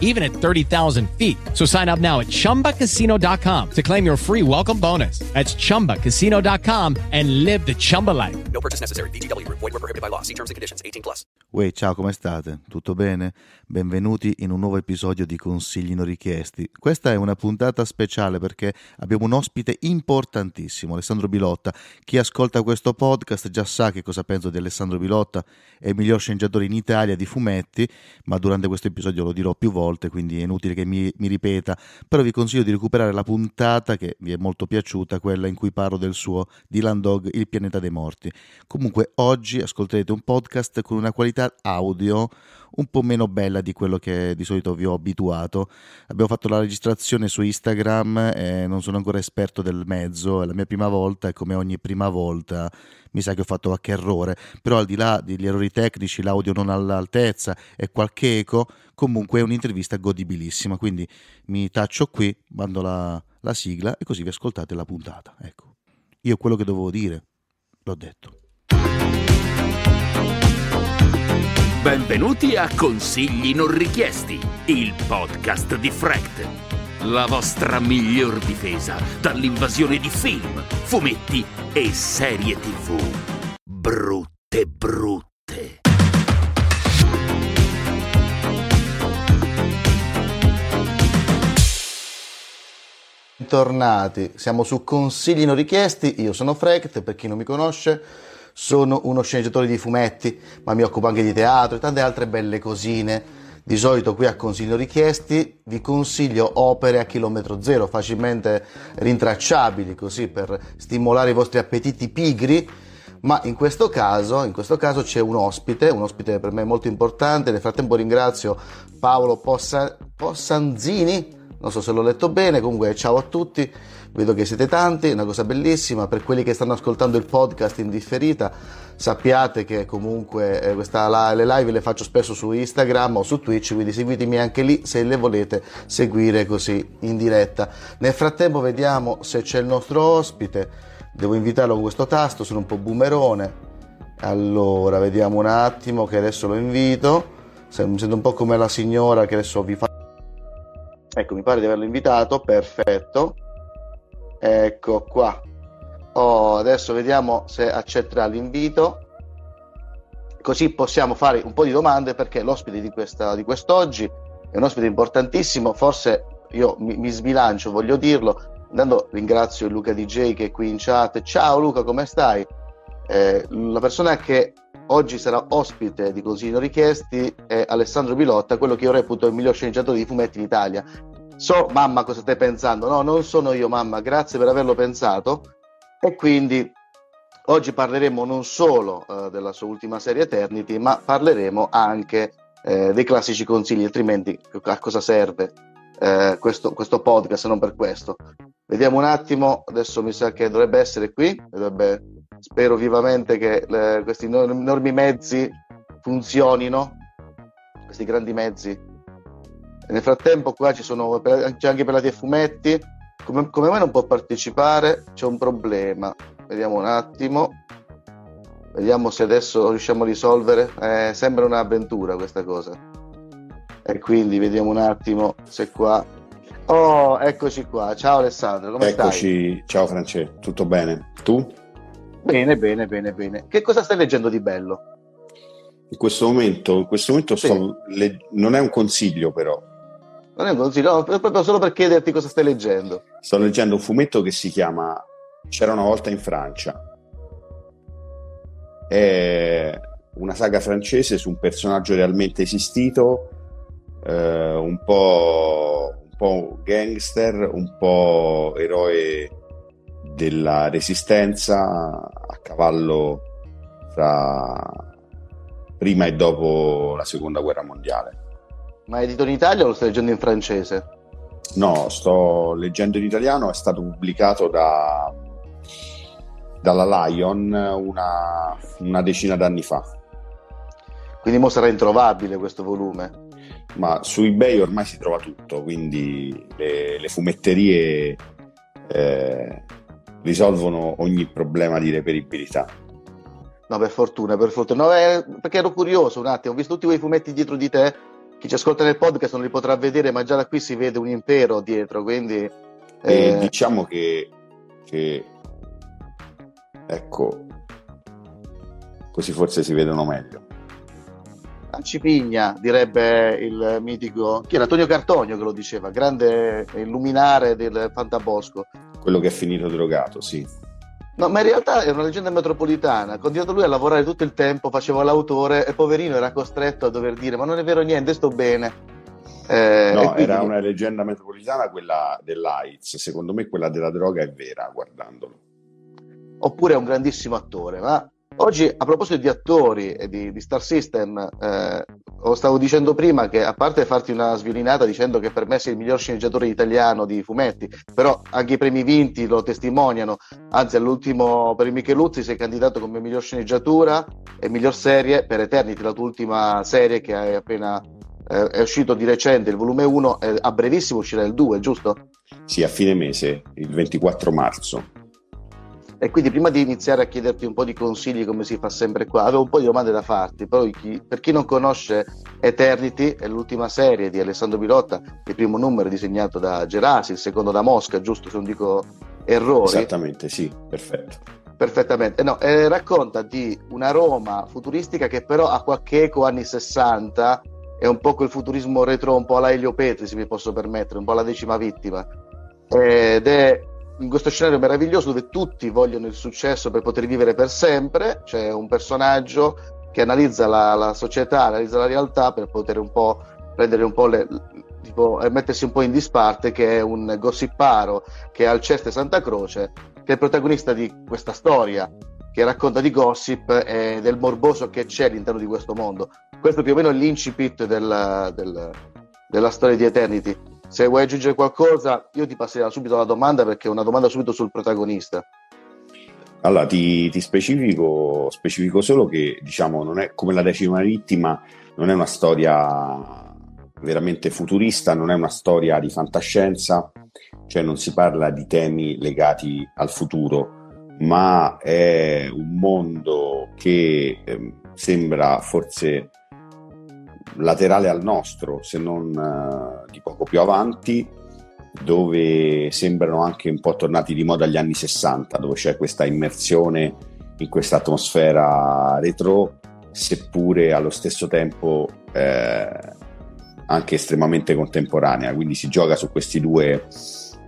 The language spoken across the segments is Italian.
even at 30,000 feet. So sign up now at chumbacasino.com to claim your free welcome bonus. That's chumbacasino.com and live the Chumba life. No purchase necessary. VGW Group. Void were prohibited by law. See terms and conditions. 18 plus. Uè, ciao, come state? Tutto bene? Benvenuti in un nuovo episodio di Consigli non richiesti. Questa è una puntata speciale perché abbiamo un ospite importantissimo, Alessandro Bilotta. Chi ascolta questo podcast già sa che cosa penso di Alessandro Bilotta, è il miglior sceneggiatore in Italia di fumetti, ma durante questo episodio lo dirò più volte, quindi è inutile che mi, mi ripeta, però vi consiglio di recuperare la puntata che vi è molto piaciuta, quella in cui parlo del suo Dylan Dog, Il pianeta dei morti. Comunque oggi ascolterete un podcast con una qualità audio un po' meno bella di quello che di solito vi ho abituato. Abbiamo fatto la registrazione su Instagram e non sono ancora esperto del mezzo, è la mia prima volta e come ogni prima volta mi sa che ho fatto qualche errore, però al di là degli errori tecnici, l'audio non all'altezza e qualche eco, comunque è un'intervista godibilissima, quindi mi taccio qui, mando la, la sigla e così vi ascoltate la puntata. Ecco, io quello che dovevo dire l'ho detto. Benvenuti a Consigli non richiesti, il podcast di Fract. La vostra miglior difesa dall'invasione di film, fumetti e serie tv. Brutte brutte. Bentornati, siamo su Consigli non richiesti, io sono Frect, per chi non mi conosce sono uno sceneggiatore di fumetti, ma mi occupo anche di teatro e tante altre belle cosine. Di solito qui a Consigli non richiesti vi consiglio opere a chilometro zero, facilmente rintracciabili, così per stimolare i vostri appetiti pigri, ma in questo caso, in questo caso c'è un ospite, un ospite per me molto importante, nel frattempo ringrazio Paolo Possa, Possanzini, non so se l'ho letto bene, comunque ciao a tutti, vedo che siete tanti, una cosa bellissima, per quelli che stanno ascoltando il podcast in differita, sappiate che comunque eh, questa, le live le faccio spesso su Instagram o su Twitch, quindi seguitemi anche lì se le volete seguire così in diretta. Nel frattempo vediamo se c'è il nostro ospite, devo invitarlo con questo tasto, sono un po' boomerone, allora vediamo un attimo che adesso lo invito, mi sento un po' come la signora che adesso vi fa Ecco, mi pare di averlo invitato, perfetto. Ecco qua. Oh, adesso vediamo se accetterà l'invito. Così possiamo fare un po' di domande perché l'ospite di, questa, di quest'oggi è un ospite importantissimo. Forse io mi, mi sbilancio, voglio dirlo. Intanto ringrazio Luca DJ che è qui in chat. Ciao Luca, come stai? Eh, la persona che oggi sarà ospite di Consigli richiesti è Alessandro Bilotta, quello che io reputo il miglior sceneggiatore di fumetti in Italia. So, mamma, cosa stai pensando? No, non sono io, mamma, grazie per averlo pensato. E quindi oggi parleremo non solo uh, della sua ultima serie Eternity, ma parleremo anche uh, dei classici consigli, altrimenti a cosa serve uh, questo, questo podcast se non per questo? Vediamo un attimo, adesso mi sa che dovrebbe essere qui, dovrebbe spero vivamente che le, questi enormi mezzi funzionino, questi grandi mezzi. Nel frattempo qua ci sono, c'è anche per la fumetti, come, come mai non può partecipare? C'è un problema, vediamo un attimo, vediamo se adesso riusciamo a risolvere, eh, sembra un'avventura questa cosa. E quindi vediamo un attimo se qua Oh, eccoci qua. Ciao Alessandro, come eccoci. stai? Ciao Francesco, tutto bene? Tu? Bene, bene, bene, bene. Che cosa stai leggendo di bello? In questo momento, in questo momento Sì. sto le- non è un consiglio però. Non è un consiglio, no, proprio solo per chiederti cosa stai leggendo. Sto leggendo un fumetto che si chiama C'era una volta in Francia. È una saga francese su un personaggio realmente esistito, eh, un po', un po' gangster, un po' eroe della resistenza a cavallo fra prima e dopo la seconda guerra mondiale. Ma è edito in Italia o lo stai leggendo in francese? No, sto leggendo in italiano, è stato pubblicato da, dalla Lion una, una decina d'anni fa. quindi mo sarà introvabile questo volume. Ma su eBay ormai si trova tutto, quindi le, le fumetterie eh, risolvono ogni problema di reperibilità. No, per fortuna, per fortuna. No, eh, perché ero curioso un attimo, ho visto tutti quei fumetti dietro di te. Chi ci ascolta nel podcast non li potrà vedere, ma già da qui si vede un impero dietro, quindi... Eh... diciamo che, che, ecco, così forse si vedono meglio. A Cipigna, direbbe il mitico, chi era Antonio Cartonio che lo diceva, grande illuminare del Fantabosco. Quello che è finito drogato, sì. No, ma in realtà è una leggenda metropolitana. Continuato lui a lavorare tutto il tempo, faceva l'autore e poverino era costretto a dover dire: Ma non è vero niente, sto bene. Eh, no, quindi... era una leggenda metropolitana quella dell'AIDS. Secondo me quella della droga è vera, guardandolo. Oppure è un grandissimo attore, ma Oggi, a proposito di attori e di, di Star System, eh, stavo dicendo prima che, a parte farti una sviolinata dicendo che per me sei il miglior sceneggiatore italiano di fumetti, però anche i premi vinti lo testimoniano. Anzi, all'ultimo per il Micheluzzi sei candidato come miglior sceneggiatura e miglior serie per Eternity, la tua ultima serie che hai appena eh, è uscito di recente, il volume 1, eh, a brevissimo uscirà il 2, giusto? Sì, a fine mese, il 24 marzo. E quindi prima di iniziare a chiederti un po' di consigli come si fa sempre qua, avevo un po' di domande da farti. Poi chi, per chi non conosce Eternity, è l'ultima serie di Alessandro Bilotta, il primo numero è disegnato da Gerasi, il secondo da Mosca, giusto se non dico errori. Esattamente, sì, perfetto. Perfettamente, no, eh, racconta di una Roma futuristica che però ha qualche eco anni 60, è un po' quel futurismo retro, un po' alla Elio Petri, se mi posso permettere, un po' la decima vittima. Ed è in questo scenario meraviglioso dove tutti vogliono il successo per poter vivere per sempre, c'è un personaggio che analizza la, la società, analizza la realtà per poter un po' prendere un po' le, tipo, e mettersi un po' in disparte, che è un gossiparo che è al Ceste Santa Croce, che è il protagonista di questa storia che racconta di gossip e del morboso che c'è all'interno di questo mondo. Questo più o meno è l'incipit del, del, della storia di Eternity. Se vuoi aggiungere qualcosa, io ti passerò subito la domanda perché è una domanda subito sul protagonista. Allora, ti, ti specifico, specifico, solo che, diciamo, non è come la decima vittima, non è una storia veramente futurista, non è una storia di fantascienza, cioè non si parla di temi legati al futuro, ma è un mondo che eh, sembra forse laterale al nostro, se non uh, di poco più avanti, dove sembrano anche un po' tornati di moda agli anni 60, dove c'è questa immersione in questa atmosfera retro, seppure allo stesso tempo eh, anche estremamente contemporanea. Quindi si gioca su questi due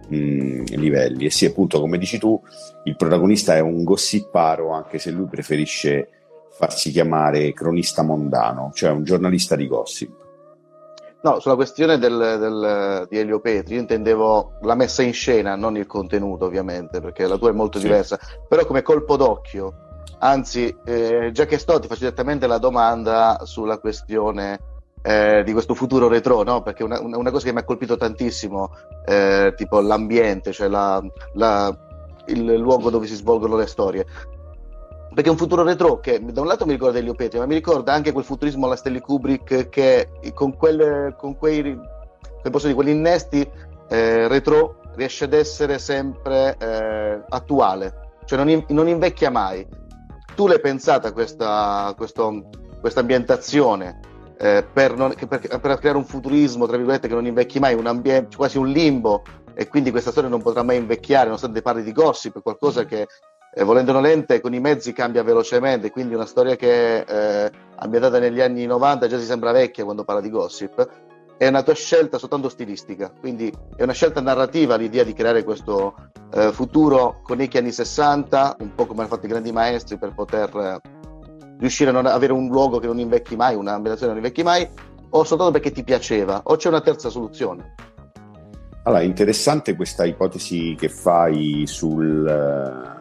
mh, mm, livelli. E sì, appunto, come dici tu, il protagonista è un gossiparo, anche se lui preferisce farsi chiamare cronista mondano, cioè un giornalista di gossip. No, sulla questione del, del, di Elio Petri, io intendevo la messa in scena, non il contenuto ovviamente, perché la tua è molto sì. diversa, però come colpo d'occhio, anzi, eh, già che sto ti faccio direttamente la domanda sulla questione eh, di questo futuro retro, no? perché una, una, cosa che mi ha colpito tantissimo, eh, tipo l'ambiente, cioè la, la, il luogo dove si svolgono le storie perché è un futuro retro che da un lato mi ricorda Elio Petri, ma mi ricorda anche quel futurismo alla Stanley Kubrick che con, quelle, con quei, dire, quegli innesti eh, retro riesce ad essere sempre eh, attuale, cioè non, in, non, invecchia mai. Tu l'hai pensata questa, questa ambientazione eh, per, non, per, per, creare un futurismo, tra virgolette, che non invecchi mai, un ambiente, quasi un limbo, e quindi questa storia non potrà mai invecchiare, nonostante parli di gossip, qualcosa che eh, volendo nolente con i mezzi cambia velocemente, quindi una storia che eh, ambientata negli anni 90 già si sembra vecchia quando parla di gossip, è una tua scelta soltanto stilistica, quindi è una scelta narrativa l'idea di creare questo eh, futuro con i anni 60, un po' come hanno fatto i grandi maestri per poter eh, riuscire a non avere un luogo che non invecchi mai, un'ambientazione che non invecchi mai, o soltanto perché ti piaceva, o c'è una terza soluzione? Allora, interessante questa ipotesi che fai sul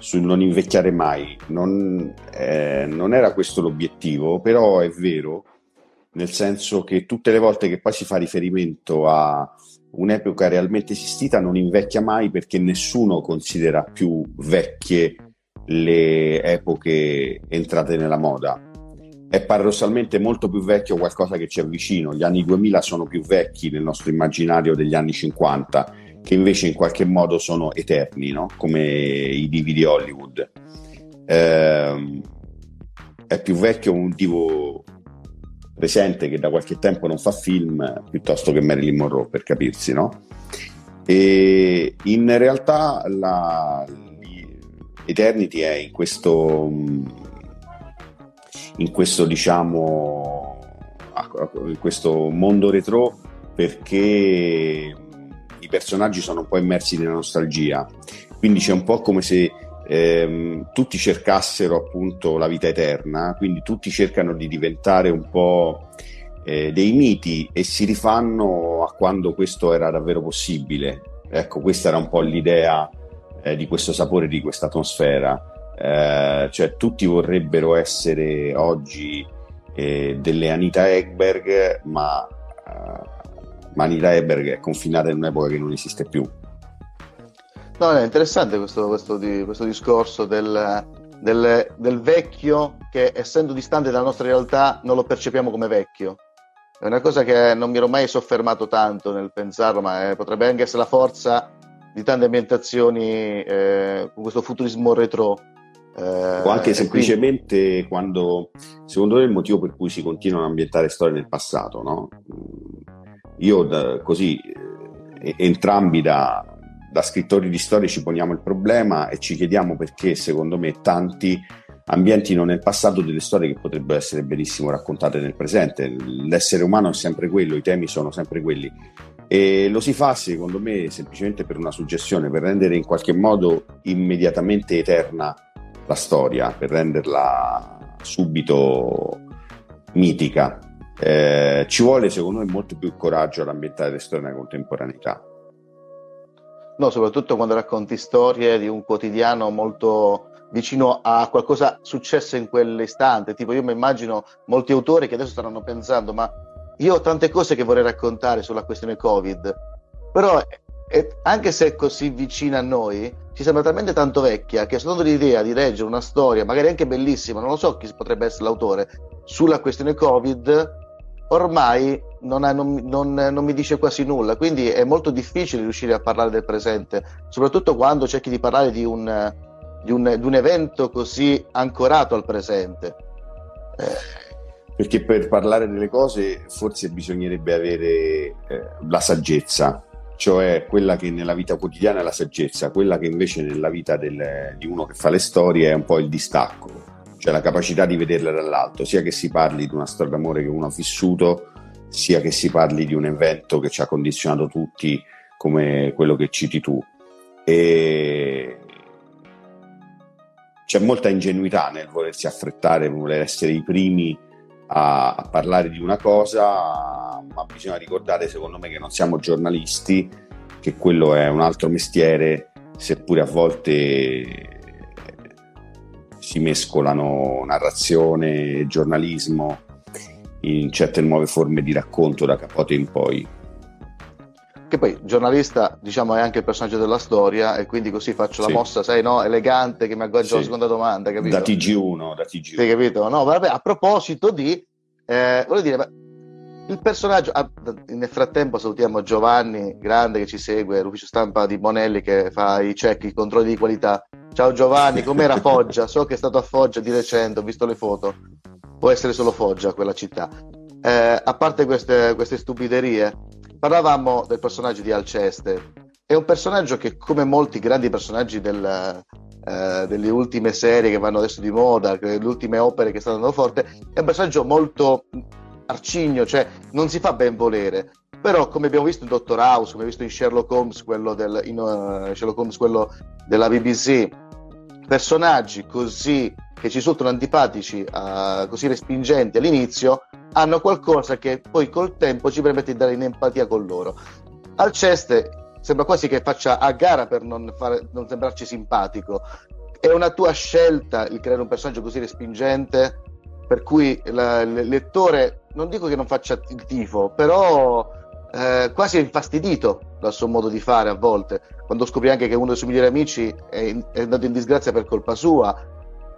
sul non invecchiare mai. Non, eh, non era questo l'obiettivo, però è vero, nel senso che tutte le volte che poi si fa riferimento a un'epoca realmente esistita non invecchia mai perché nessuno considera più vecchie le epoche entrate nella moda. è paradossalmente molto più vecchio qualcosa che ci avvicina. Gli anni 2000 sono più vecchi nel nostro immaginario degli anni 50, che invece in qualche modo sono eterni, no? come i divi di Hollywood. Eh, è più vecchio un divo presente che da qualche tempo non fa film piuttosto che Marilyn Monroe, per capirsi, no? E in realtà la, Eternity è in questo in questo diciamo in questo mondo retro perché i personaggi sono un po' immersi nella nostalgia. Quindi c'è un po' come se ehm, tutti cercassero appunto la vita eterna quindi tutti cercano di diventare un po' eh, dei miti e si rifanno a quando questo era davvero possibile. Ecco questa era un po' l'idea eh, di questo sapore di questa atmosfera. Eh, cioè tutti vorrebbero essere oggi eh, delle Anita Egberg, ma, ma Anita Egberg è confinata in un'epoca che non esiste più. No, è interessante questo, questo, questo discorso del, del, del, vecchio che essendo distante dalla nostra realtà non lo percepiamo come vecchio. È una cosa che non mi ero mai soffermato tanto nel pensarlo, ma eh, potrebbe anche essere la forza di tante ambientazioni eh, con questo futurismo retro eh, o anche semplicemente quindi... quando, secondo me, il motivo per cui si continuano a ambientare storie nel passato, no? Io da, così, eh, entrambi da, da scrittori di storie ci poniamo il problema e ci chiediamo perché, secondo me, tanti ambientino nel passato delle storie che potrebbero essere benissimo raccontate nel presente. L'essere umano è sempre quello, i temi sono sempre quelli. E lo si fa, secondo me, semplicemente per una suggestione, per rendere in qualche modo immediatamente eterna la storia, per renderla subito mitica. Eh, ci vuole, secondo me, molto più coraggio ad ambientare le storie nella contemporaneità. No, soprattutto quando racconti storie di un quotidiano molto vicino a qualcosa successo in quell'istante. Tipo, io mi immagino molti autori che adesso staranno pensando, ma io ho tante cose che vorrei raccontare sulla questione Covid, però e anche se è così vicina a noi, ci sembra talmente tanto vecchia che soltanto l'idea di leggere una storia, magari anche bellissima, non lo so chi potrebbe essere l'autore, sulla questione Covid, ormai non, è, non, non, non, mi dice quasi nulla. Quindi è molto difficile riuscire a parlare del presente, soprattutto quando cerchi di parlare di un, di un, di un evento così ancorato al presente. Eh perché per parlare delle cose forse bisognerebbe avere eh, la saggezza cioè quella che nella vita quotidiana è la saggezza, quella che invece nella vita del, di uno che fa le storie è un po' il distacco, cioè la capacità di vederla dall'alto, sia che si parli di una storia d'amore che uno ha vissuto, sia che si parli di un evento che ci ha condizionato tutti come quello che citi tu. E c'è molta ingenuità nel volersi affrettare, nel voler essere i primi a, a parlare di una cosa ma bisogna ricordare secondo me che non siamo giornalisti, che quello è un altro mestiere, seppure a volte si mescolano narrazione e giornalismo in certe nuove forme di racconto da capote in poi. Che poi giornalista, diciamo, è anche il personaggio della storia, e quindi così faccio sì. la mossa, sai, no? Elegante che mi aggaggio sì. alla seconda domanda, capito? Da TG1, da TG1. Sì, capito? No, vabbè, a proposito di, eh, voglio dire, il personaggio, ah, nel frattempo salutiamo Giovanni Grande che ci segue, l'ufficio stampa di Bonelli che fa i check, i controlli di qualità. Ciao Giovanni, com'era Foggia? So che è stato a Foggia di recente, ho visto le foto. Può essere solo Foggia quella città. Eh, a parte queste, queste stupiderie, parlavamo del personaggio di Alceste. È un personaggio che, come molti grandi personaggi del, eh, delle ultime serie che vanno adesso di moda, le ultime opere che stanno andando forte, è un personaggio molto arcigno, cioè non si fa ben volere. Però, come abbiamo visto in Dottor House, come visto in Sherlock Holmes, quello, del, in, uh, Sherlock Holmes, quello della BBC, personaggi così che ci risultano antipatici, uh, così respingenti all'inizio, hanno qualcosa che poi col tempo ci permette di dare in empatia con loro. Alceste sembra quasi che faccia a gara per non, fare, non sembrarci simpatico. È una tua scelta il creare un personaggio così respingente per cui la, il lettore non dico che non faccia il tifo, però eh, quasi infastidito dal suo modo di fare a volte, quando scopri anche che uno dei suoi migliori amici è, è andato in disgrazia per colpa sua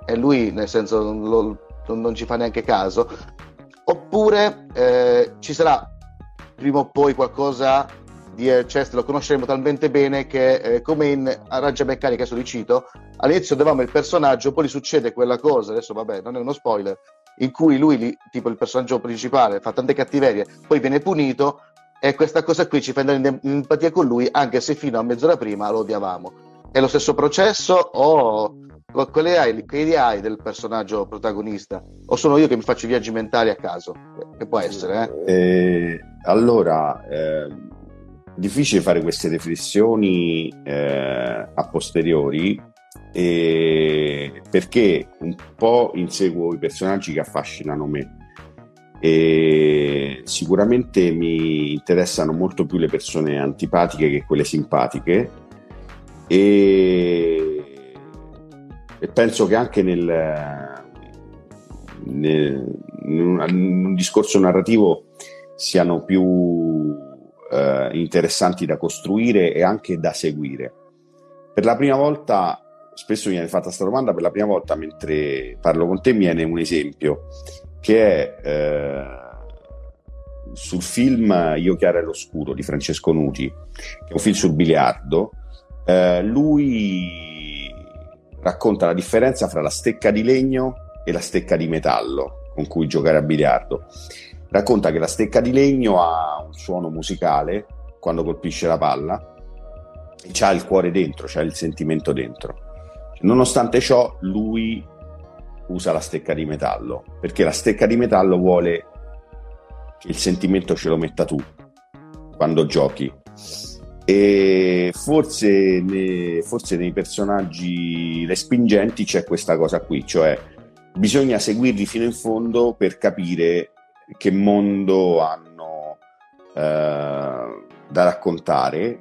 e lui, nel senso, lo, non, ci fa neanche caso, oppure eh, ci sarà prima o poi qualcosa di Chester lo conosceremo talmente bene che eh, come in Arrangia Meccanica, adesso li cito, all'inizio avevamo il personaggio, poi gli succede quella cosa, adesso vabbè non è uno spoiler, in cui lui, tipo il personaggio principale, fa tante cattiverie, poi viene punito e questa cosa qui ci fa andare in, empatia con lui anche se fino a mezz'ora prima lo odiavamo. È lo stesso processo o quale hai, idea hai del personaggio protagonista? O sono io che mi faccio i viaggi mentali a caso? Che può essere, eh? eh allora, eh, difficile fare queste riflessioni eh, a posteriori perché un po' inseguo i personaggi che affascinano me e sicuramente mi interessano molto più le persone antipatiche che quelle simpatiche e, e penso che anche nel, nel, in un discorso narrativo siano più eh, interessanti da costruire e anche da seguire. Per la prima volta, spesso mi viene fatta questa domanda, per la prima volta mentre parlo con te mi viene un esempio che è eh, sul film Io chiaro e l'oscuro di Francesco Nuti, che è un film sul biliardo. Eh, lui racconta la differenza fra la stecca di legno e la stecca di metallo con cui giocare a biliardo racconta che la stecca di legno ha un suono musicale quando colpisce la palla e c'ha il cuore dentro, c'ha il sentimento dentro. Nonostante ciò, lui usa la stecca di metallo perché la stecca di metallo vuole che il sentimento ce lo metta tu quando giochi. E forse, ne, forse nei personaggi respingenti c'è questa cosa qui, cioè bisogna seguirli fino in fondo per capire che mondo hanno eh, da raccontare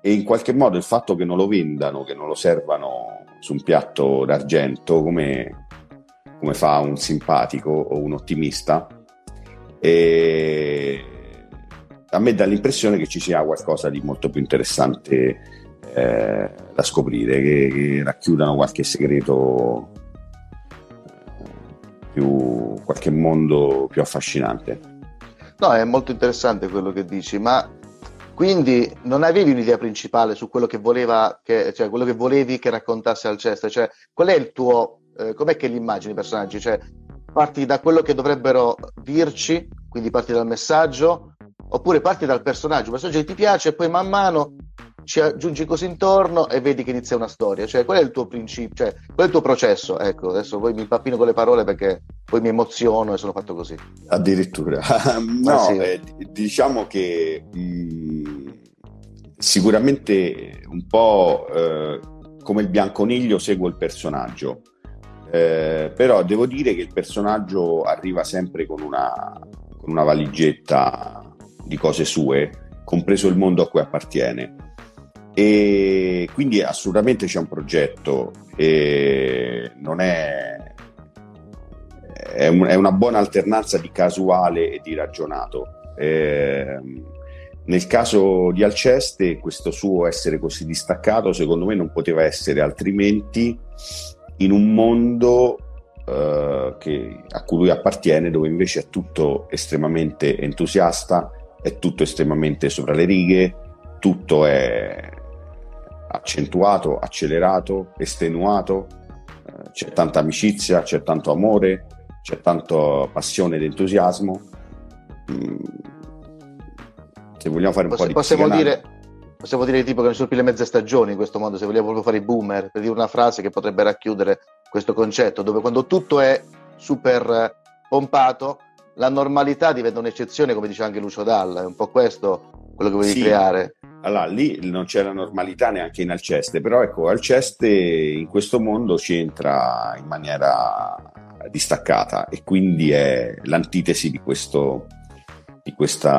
e in qualche modo il fatto che non lo vendano, che non lo servano su un piatto d'argento come, come fa un simpatico o un ottimista, e a me dà l'impressione che ci sia qualcosa di molto più interessante eh, da scoprire, che, che racchiudano qualche segreto più, qualche mondo più affascinante. No, è molto interessante quello che dici, ma quindi non avevi un'idea principale su quello che, voleva che, cioè, quello che volevi che raccontasse Alceste? Cioè, qual è il tuo, eh, com'è che li immagini i personaggi? Cioè, parti da quello che dovrebbero dirci, quindi parti dal messaggio, oppure parti dal personaggio, un personaggio che ti piace e poi man mano ci aggiungi così intorno e vedi che inizia una storia. Cioè, qual è il tuo principio, cioè, qual è il tuo processo? Ecco, adesso poi mi impappino con le parole perché poi mi emoziono e sono fatto così. Addirittura. no, ah, sì. eh, diciamo che mh, mm, sicuramente un po' eh, come il bianconiglio seguo il personaggio. Eh, però devo dire che il personaggio arriva sempre con una, con una valigetta di cose sue, compreso il mondo a cui appartiene e quindi assolutamente c'è un progetto e non è, è, un, è una buona alternanza di casuale e di ragionato. Eh, nel caso di Alceste, questo suo essere così distaccato, secondo me, non poteva essere altrimenti in un mondo eh, che, a cui lui appartiene, dove invece è tutto estremamente entusiasta, è tutto estremamente sopra le righe, tutto è accentuato, accelerato, estenuato, eh, c'è tanta amicizia, c'è tanto amore, c'è tanta passione ed entusiasmo. Mm, se vogliamo fare un Poss- po' di possiamo dire, possiamo dire tipo che più le mezze stagioni in questo modo, se vogliamo proprio fare i boomer, per dire una frase che potrebbe racchiudere questo concetto, dove quando tutto è super pompato, la normalità diventa un'eccezione, come dice anche Lucio Dalla, è un po' questo quello che volevi sì. creare allora lì non c'era normalità neanche in Alceste, però ecco, Alceste in questo mondo ci entra in maniera distaccata e quindi è l'antitesi di, questo, di questa.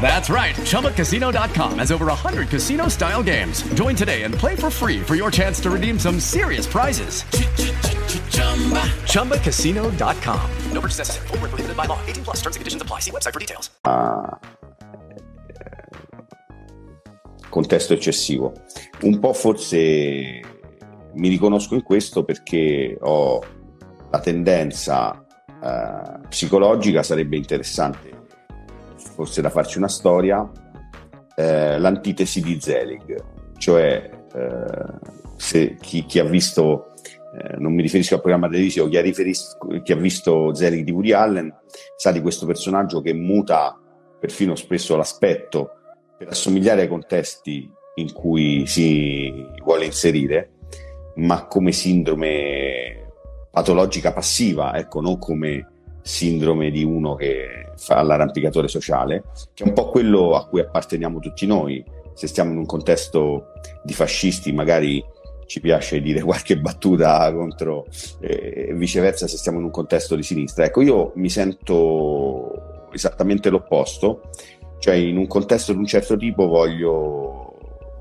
That's right. ChumbaCasino.com has over 100 casino style games. Join today and play for free for your chance to redeem some serious prizes. ChumbaCasino.com. No purchase necessary. Full prohibited by law. 18 plus terms and conditions apply. See website for details. Ah, contesto eccessivo. Un po' forse mi riconosco in questo perché ho la tendenza eh, psicologica, sarebbe interessante forse da farci una storia, eh, l'antitesi di Zelig, cioè eh, se chi, chi, ha visto, eh, non mi riferisco al programma televisivo, chi ha, chi ha visto Zelig di Woody Allen sa di questo personaggio che muta perfino spesso l'aspetto per assomigliare ai contesti in cui si vuole inserire, ma come sindrome patologica passiva, ecco, non come sindrome di uno che fa l'arrampicatore sociale, che è un po' quello a cui apparteniamo tutti noi. Se stiamo in un contesto di fascisti, magari ci piace dire qualche battuta contro, eh, e viceversa se stiamo in un contesto di sinistra. Ecco, io mi sento esattamente l'opposto, cioè in un contesto di un certo tipo voglio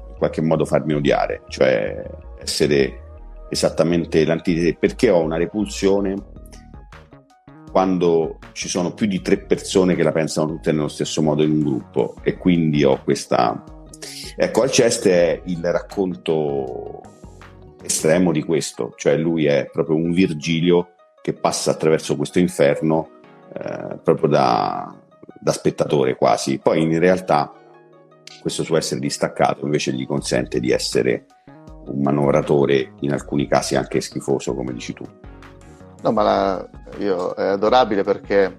in qualche modo farmi odiare, cioè essere esattamente l'antitesi, perché ho una repulsione quando ci sono più di tre persone che la pensano tutte nello stesso modo in un gruppo e quindi ho questa... Ecco, Alceste è il racconto estremo di questo, cioè lui è proprio un Virgilio che passa attraverso questo inferno eh, proprio da, da spettatore quasi. Poi in realtà questo suo essere distaccato invece gli consente di essere un manovratore, in alcuni casi anche schifoso, come dici tu. No, ma la, io, è adorabile perché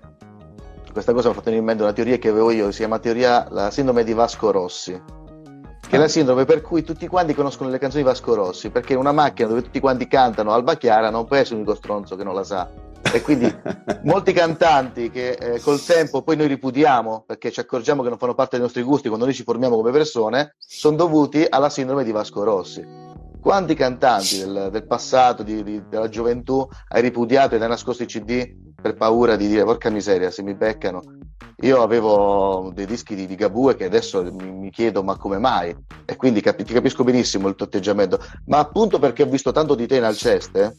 questa cosa mi ha fatto venire in mente una teoria che avevo io, si chiama teoria la sindrome di Vasco Rossi, che è la sindrome per cui tutti quanti conoscono le canzoni di Vasco Rossi, perché una macchina dove tutti quanti cantano Alba Chiara non può essere l'unico stronzo che non la sa. E quindi molti cantanti che eh, col tempo poi noi ripudiamo perché ci accorgiamo che non fanno parte dei nostri gusti quando noi ci formiamo come persone, sono dovuti alla sindrome di Vasco Rossi. Quanti cantanti del, del passato, di, di, della gioventù, hai ripudiato ed hai nascosto i CD per paura di dire porca miseria, se mi beccano? Io avevo dei dischi di, di Gabue che adesso mi, mi, chiedo ma come mai? E quindi capi, ti capisco benissimo il tuo atteggiamento, ma appunto perché ho visto tanto di te in Alceste,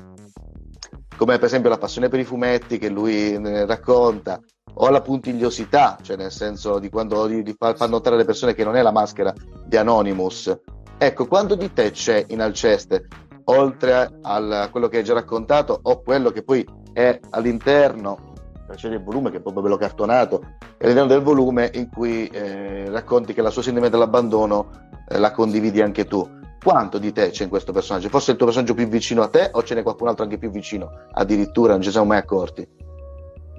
come per esempio la passione per i fumetti che lui racconta, o la puntigliosità, cioè nel senso di quando gli fa notare alle persone che non è la maschera di Anonymous, Ecco, quanto di te c'è in Alceste, oltre a quello che hai già raccontato o quello che poi è all'interno, c'è il volume che è proprio bello cartonato, è all'interno del volume in cui eh, racconti che la sua sindrome dell'abbandono eh, la condividi anche tu. Quanto di te c'è in questo personaggio? Forse il tuo personaggio più vicino a te o ce n'è qualcun altro anche più vicino? Addirittura non ci siamo mai accorti.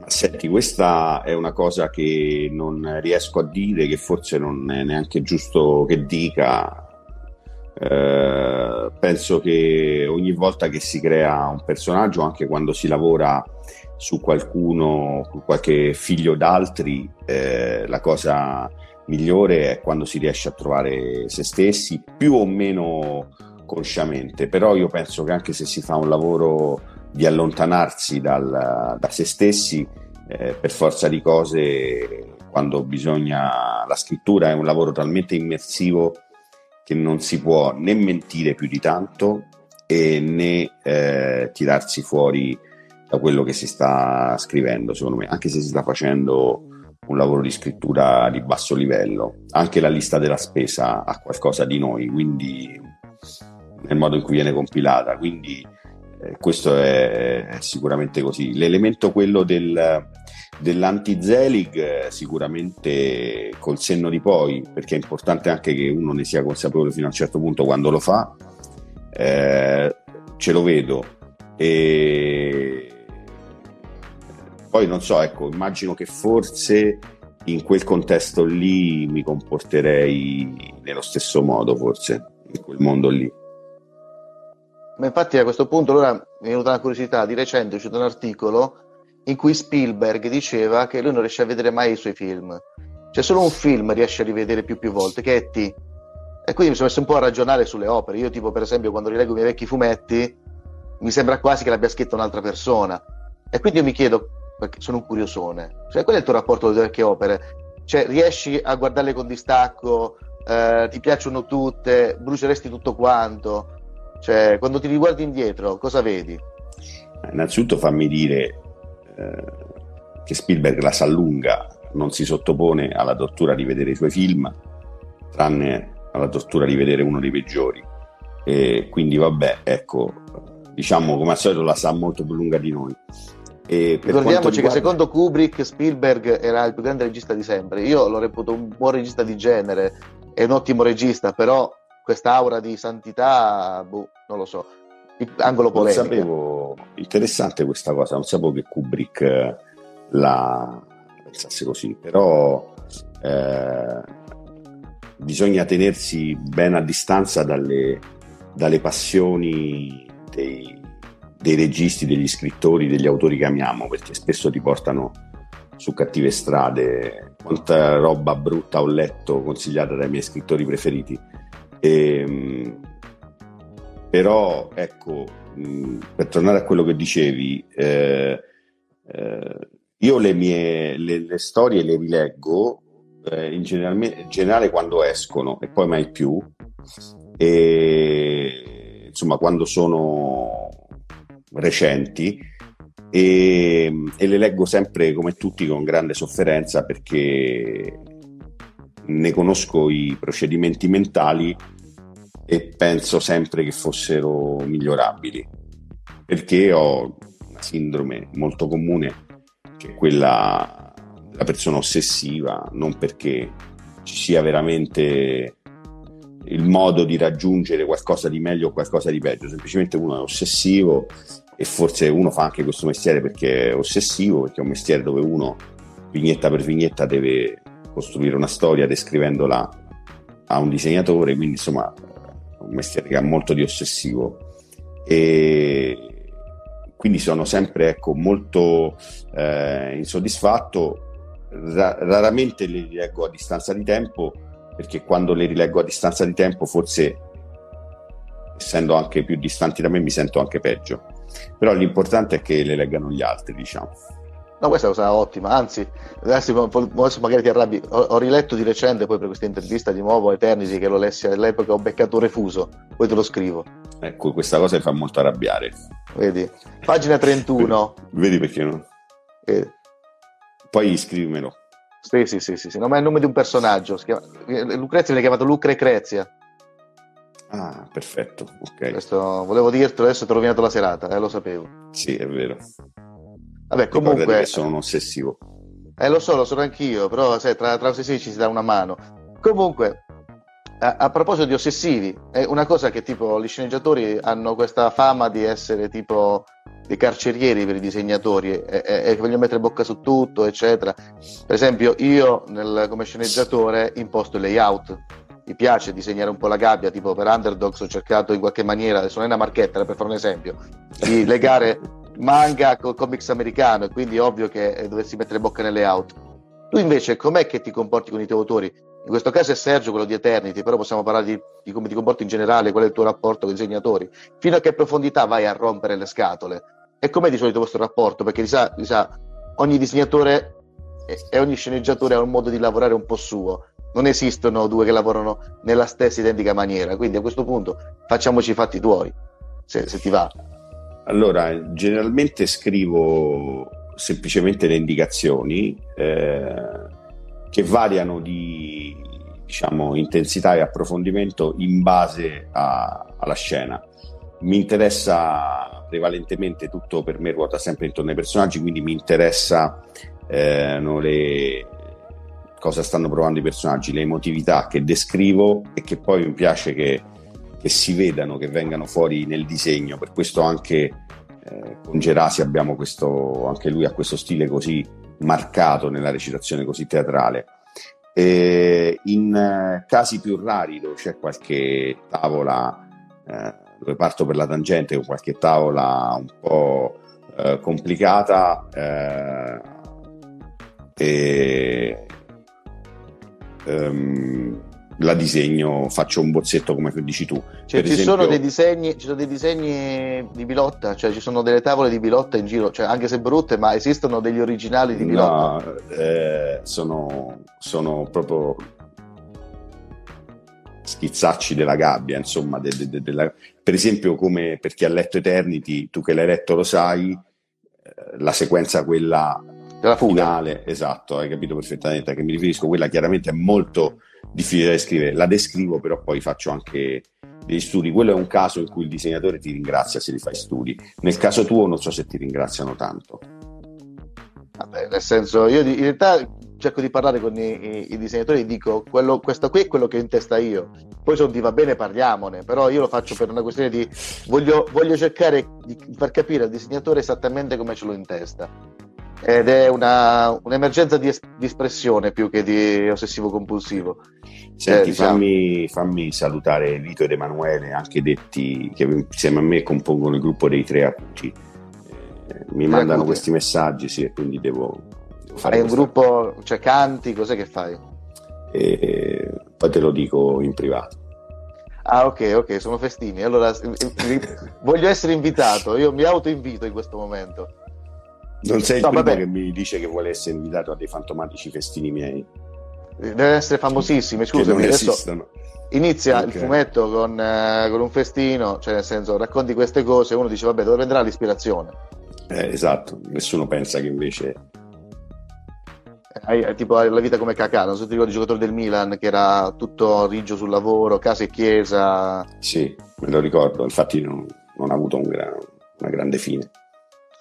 Senti, questa è una cosa che non riesco a dire, che forse non è neanche giusto che dica, eh, penso che ogni volta che si crea un personaggio, anche quando si lavora su qualcuno, su qualche figlio d'altri, eh, la cosa migliore è quando si riesce a trovare se stessi, più o meno consciamente. Però io penso che anche se si fa un lavoro di allontanarsi dal, da se stessi, eh, per forza di cose, quando bisogna la scrittura è un lavoro talmente immersivo che non si può né mentire più di tanto e né eh, tirarsi fuori da quello che si sta scrivendo, secondo me, anche se si sta facendo un lavoro di scrittura di basso livello. Anche la lista della spesa ha qualcosa di noi, quindi nel modo in cui viene compilata, quindi eh, questo è, è, sicuramente così. L'elemento quello del, dell'anti-Zelig eh, sicuramente col senno di poi, perché è importante anche che uno ne sia consapevole fino a un certo punto quando lo fa, eh, ce lo vedo. E poi non so, ecco, immagino che forse in quel contesto lì mi comporterei nello stesso modo, forse, in quel mondo lì. Ma infatti a questo punto allora mi è venuta una curiosità, di recente è uscito un articolo in cui Spielberg diceva che lui non riesce a vedere mai i suoi film. Cioè solo un film riesce a rivedere più più volte, che è T. E quindi mi sono messo un po' a ragionare sulle opere. Io tipo per esempio quando rileggo i miei vecchi fumetti mi sembra quasi che l'abbia scritto un'altra persona. E quindi io mi chiedo, perché sono un curiosone, cioè qual è il tuo rapporto con le vecchie opere? Cioè riesci a guardarle con distacco, eh, ti piacciono tutte, bruceresti tutto quanto? Cioè quando ti riguardi indietro cosa vedi? Innanzitutto fammi dire che Spielberg la sa lunga, non si sottopone alla tortura di vedere i suoi film, tranne alla tortura di vedere uno dei peggiori. E quindi vabbè, ecco, diciamo come al solito la sa molto più lunga di noi. E Ricordiamoci riguarda... che secondo Kubrick Spielberg era il più grande regista di sempre. Io lo reputo un buon regista di genere, è un ottimo regista, però questa aura di santità, boh, non lo so. Angolo polemico. Non sapevo, interessante questa cosa, non sapevo che Kubrick eh, la pensasse così, però eh, bisogna tenersi ben a distanza dalle, dalle passioni dei, dei, registi, degli scrittori, degli autori che amiamo, perché spesso ti portano su cattive strade. Quanta roba brutta ho letto consigliata dai miei scrittori preferiti. E, ehm, però, ecco, mh, per tornare a quello che dicevi, eh, eh, io le mie le, le storie le rileggo eh, in, generale, in generale quando escono e poi mai più. E insomma, quando sono recenti e, e, le leggo sempre come tutti con grande sofferenza perché ne conosco i procedimenti mentali e penso sempre che fossero migliorabili perché ho una sindrome molto comune che è quella della persona ossessiva, non perché ci sia veramente il modo di raggiungere qualcosa di meglio o qualcosa di peggio, semplicemente uno è ossessivo e forse uno fa anche questo mestiere perché è ossessivo, perché è un mestiere dove uno vignetta per vignetta deve costruire una storia descrivendola a un disegnatore, quindi insomma un mestiere che ha molto di ossessivo. E quindi sono sempre ecco, molto eh, insoddisfatto, Ra- raramente le rileggo a distanza di tempo perché quando le rileggo a distanza di tempo forse essendo anche più distanti da me mi sento anche peggio. Però l'importante è che le leggano gli altri diciamo No, questa è una cosa ottima, anzi, adesso, adesso magari ti arrabbi. Ho, ho, riletto di recente poi per questa intervista di nuovo Eternity che lo lessi all'epoca, ho beccato refuso, poi te lo scrivo. Ecco, questa cosa mi fa molto arrabbiare. Vedi, pagina 31. Vedi perché no? Eh. Poi scrivimelo. Sì, sì, sì, sì, sì. No, ma è il nome di un personaggio. Chiama... Lucrezia viene chiamato Lucre Crezia. Ah, perfetto, ok. Questo volevo dirtelo, adesso ti ho rovinato la serata, eh, lo sapevo. Sì, è vero. Vabbè, comunque... Che sono un ossessivo. Eh, lo so, lo sono anch'io, però sai, tra, tra ossessivi ci si dà una mano. Comunque, a, a, proposito di ossessivi, è una cosa che tipo gli sceneggiatori hanno questa fama di essere tipo dei carcerieri per i disegnatori e, e, e vogliono mettere bocca su tutto, eccetera. Per esempio, io nel, come sceneggiatore imposto il layout. Mi piace disegnare un po' la gabbia, tipo per Underdogs ho cercato in qualche maniera, adesso non è una marchetta, per fare un esempio, di legare manga con comics americano e quindi ovvio che eh, dovessi mettere bocca nelle auto. Tu invece com'è che ti comporti con i tuoi autori? In questo caso è Sergio quello di Eternity, però possiamo parlare di, di, come ti comporti in generale, qual è il tuo rapporto con i disegnatori, fino a che profondità vai a rompere le scatole. E com'è di solito il vostro rapporto? Perché sa, sa, ogni disegnatore e ogni sceneggiatore ha un modo di lavorare un po' suo. Non esistono due che lavorano nella stessa identica maniera, quindi a questo punto facciamoci i fatti tuoi, se, se ti va. Allora, generalmente scrivo semplicemente le indicazioni eh, che variano di diciamo, intensità e approfondimento in base a, alla scena. Mi interessa prevalentemente tutto per me ruota sempre intorno ai personaggi, quindi mi interessa eh, le, cosa stanno provando i personaggi, le emotività che descrivo e che poi mi piace che che si vedano, che vengano fuori nel disegno. Per questo anche eh, con Gerasi abbiamo questo, anche lui ha questo stile così marcato nella recitazione così teatrale. E in eh, casi più rari dove c'è qualche tavola eh, dove parto per la tangente con qualche tavola un po' eh, complicata eh, e ehm, la disegno, faccio un bozzetto come dici tu. Cioè, ci, esempio- sono dei disegni, ci sono dei disegni di Bilotta, cioè ci sono delle tavole di Bilotta in giro, cioè, anche se brutte, ma esistono degli originali di Bilotta. No, eh, sono, sono proprio schizzacci della gabbia, insomma, de- de- de- della- per esempio come per chi ha letto Eternity, tu che l'hai letto lo sai, eh, la sequenza quella Della fuga. finale, esatto, hai capito perfettamente a che mi riferisco, quella chiaramente è molto difficile da descrivere, la descrivo però poi faccio anche degli studi, quello è un caso in cui il disegnatore ti ringrazia se li fai studi, nel caso tuo non so se ti ringraziano tanto. Vabbè, nel senso, io in realtà cerco di parlare con i, i- i disegnatori e dico quello, questo qui è quello che ho in testa io. Poi se non ti va bene parliamone, però io lo faccio per una questione di voglio, voglio cercare di far capire al disegnatore esattamente come ce l'ho in testa. Ed è una, un'emergenza di, es- di espressione più che di ossessivo compulsivo. Senti, Eh, diciamo- fammi, fammi salutare Vito ed Emanuele, anche detti che insieme a me compongono il gruppo dei tre acuti. Eh, mi mandano acuti. questi messaggi, sì, e quindi devo, devo fare Hai un gruppo, cioè canti, cos'è che fai? e poi te lo dico in privato. Ah, ok, ok, sono festini. Allora, eh, eh, voglio essere invitato. Io mi autoinvito in questo momento. Non sei il No, primo vabbè. che mi dice che vuole essere invitato a dei fantomatici festini miei, Deve essere non Scusami, adesso esistono. inizia Ok. il fumetto con, eh, con un festino, cioè nel senso racconti queste cose, uno dice vabbè, dove prenderà l'ispirazione? Eh, esatto, nessuno pensa che invece Hai, tipo la vita come Kakà, non so se ti ricordi il giocatore del Milan che era tutto rigio sul lavoro, casa e chiesa. sì, me lo ricordo, infatti non, non ha avuto un gra- una grande fine.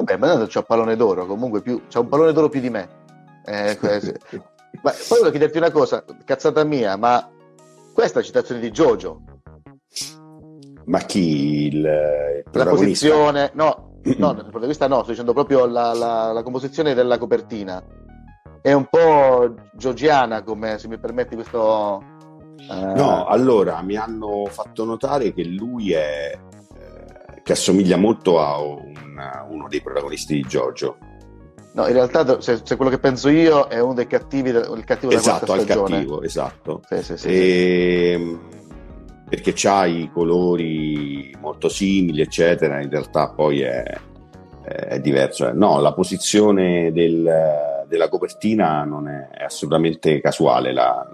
Vabbè, ma tanto c'ha un pallone d'oro, comunque più, c'ha un pallone d'oro più di me. Eh, ma poi volevo chiederti una cosa, cazzata mia, ma questa è la citazione di Jojo, Ma chi il, il la posizione, no, no, il protagonista no, sto dicendo proprio la, la- la composizione della copertina. È un po' georgiana, come se mi permetti questo... eh, No, allora mi hanno fatto notare che lui è che assomiglia molto a un- uno dei protagonisti di Giorgio. no, in realtà se, se quello che penso io è uno dei cattivi, il cattivo della Esatto, quarta stagione. cattivo, esatto. Sì, sì, sì. E, perché c'ha i colori molto simili, eccetera, in realtà poi è, è diverso. No, la posizione del- della copertina non è, è assolutamente casuale la,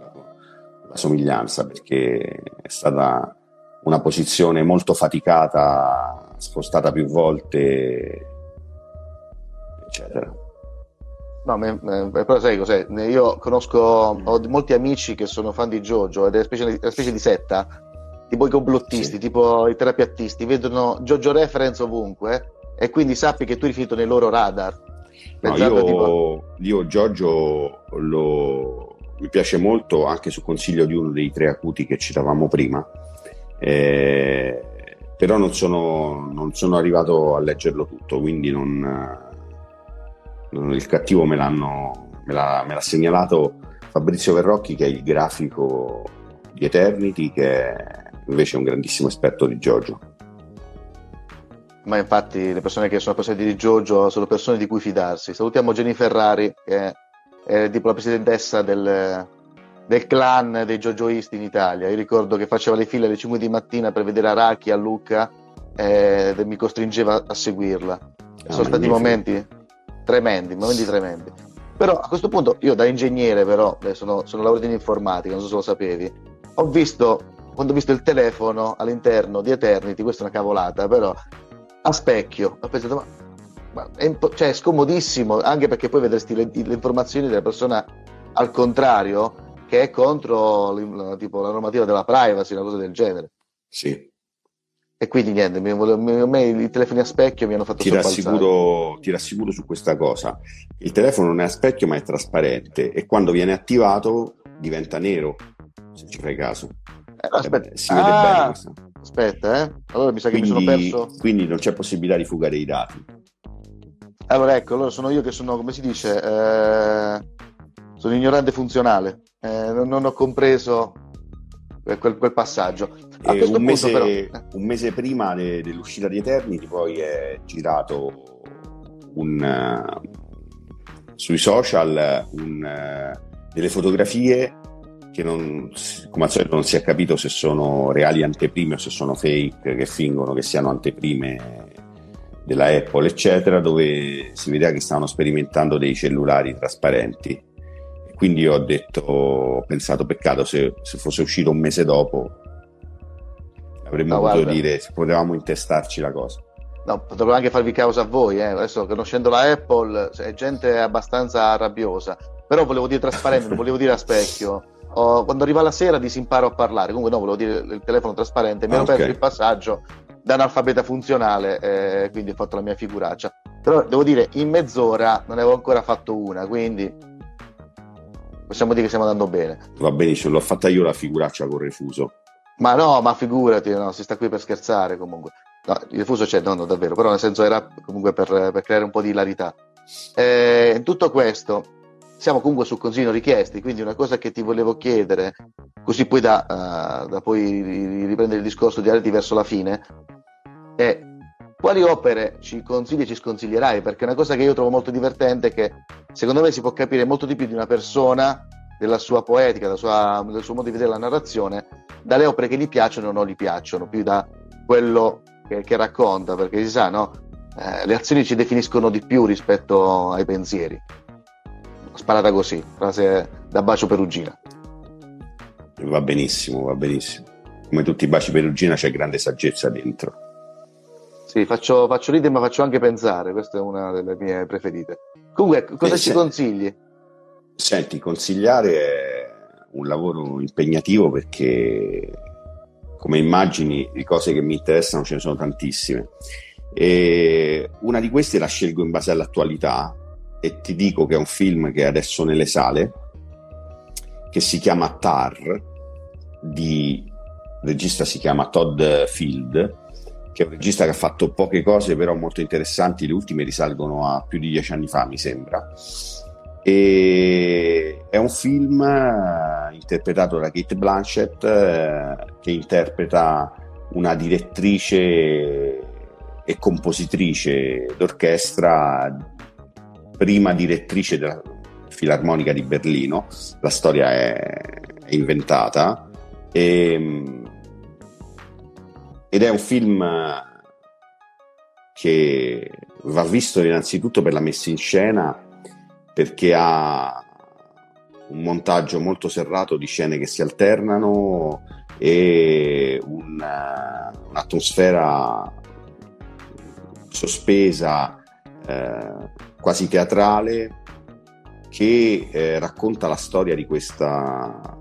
la somiglianza, perché è stata una posizione molto faticata, spostata più volte, eccetera. No, me- me- però sai cos'è? Io conosco, ho molti amici che sono fan di Jojo ed è una specie, una specie di setta, tipo i complottisti, Sì. tipo i terapiattisti, vedono Jojo reference ovunque e quindi sappi che tu eri finito nei loro radar. No, io, tipo, io Giorgio lo, mi piace molto anche su consiglio di uno dei tre acuti che citavamo prima, Eh, però non sono, non sono arrivato a leggerlo tutto, quindi non, non- il cattivo me, me, l'ha, me l'ha segnalato Fabrizio Verrocchi che è il grafico di Eternity, che è invece un grandissimo esperto di Giorgio. ma infatti le persone che sono appassionate di Jojo sono persone di cui fidarsi. Salutiamo Jenny Ferrari, che è tipo la presidentessa del, del clan dei Jojoisti in Italia. Io ricordo che faceva le file alle 5 di mattina per vedere Araki a Lucca eh, ed mi costringeva a seguirla. Ah, sono stati momenti tremendi, momenti tremendi. Però a questo punto io da ingegnere però, sono, sono laureato in informatica, non so se lo sapevi, ho visto, quando ho visto il telefono all'interno di Eternity, questa è una cavolata, però a specchio, ho pensato ma, ma è, impo- cioè, è scomodissimo, anche perché poi vedresti le, le informazioni della persona al contrario, che è contro l'im- tipo, la normativa della privacy, una cosa del genere. Sì. E quindi niente, mi, mi- a me i telefoni a specchio mi hanno fatto Ti rassicuro, ti rassicuro su questa cosa. Il telefono non è a specchio ma è trasparente e quando viene attivato diventa nero, se ci fai caso. Eh, aspetta, Eh, si vede Ah, bene questo. aspetta, eh. Allora mi sa che mi sono Quindi, perso. quindi non c'è possibilità di fuga dei dati. Allora ecco, allora sono io che sono, come si dice, eh, sono ignorante funzionale. Eh, non, ho compreso quel, quel passaggio. A E questo un, punto mese, però... eh, un mese prima de- dell'uscita di Eternity poi è girato un, eh, sui social un, eh, delle fotografie che non, come al solito non si è capito se sono reali anteprime o se sono fake che fingono che siano anteprime della Apple eccetera dove si vedeva che stavano sperimentando dei cellulari trasparenti quindi io ho detto ho pensato peccato se, se fosse uscito un mese dopo avremmo No, potuto guarda. dire potevamo intestarci la cosa No, potremmo anche farvi causa a voi, eh. adesso conoscendo la Apple è gente abbastanza rabbiosa, però volevo dire trasparente, non volevo dire a specchio. Oh, quando arriva la sera disimparo a parlare, comunque no, volevo dire il telefono trasparente, mi ero Ah, ok. perso il passaggio da analfabeta funzionale, eh, quindi ho fatto la mia figuraccia. Però devo dire, in mezz'ora non ne avevo ancora fatto una, quindi possiamo dire che stiamo andando bene. va benissimo l'ho fatta io la figuraccia con refuso Ma no, ma figurati, no, si sta qui per scherzare comunque. No, il fuso c'è, no, no, davvero, però nel senso era comunque per, per creare un po' di hilarità. Eh, in tutto questo siamo comunque su consigli richiesti, quindi una cosa che ti volevo chiedere, così poi da, eh, da poi ri- riprendere il discorso di Areti verso la fine, è quali opere ci consigli e ci sconsiglierai? Perché una cosa che io trovo molto divertente è che secondo me si può capire molto di più di una persona, della sua poetica, della sua- del suo modo di vedere la narrazione, dalle opere che gli piacciono o non gli piacciono, più da quello che, che racconta, perché si sa, no? Eh, le azioni ci definiscono di più rispetto ai pensieri. Sparata così, frase da bacio perugina. va benissimo va benissimo come tutti i baci perugina c'è grande saggezza dentro Sì, faccio, faccio ridere ma faccio anche pensare, questa è una delle mie preferite. Comunque, cosa Eh, ci se- consigli? Senti, consigliare è un lavoro impegnativo perché, come immagini, di cose che mi interessano ce ne sono tantissime. E una di queste la scelgo in base all'attualità e ti dico che è un film che è adesso nelle sale, che si chiama Tar, di il regista si chiama Todd Field, che è un regista che ha fatto poche cose però molto interessanti, le ultime risalgono a più di dieci anni fa, mi sembra. E è un film eh, interpretato da Kate Blanchett eh, che interpreta una direttrice e compositrice d'orchestra, prima direttrice della Filarmonica di Berlino. La storia è, inventata e, ed è un film che va visto innanzitutto per la messa in scena perché ha un montaggio molto serrato di scene che si alternano e una- un'atmosfera sospesa, eh, quasi teatrale, che eh, racconta la storia di questa...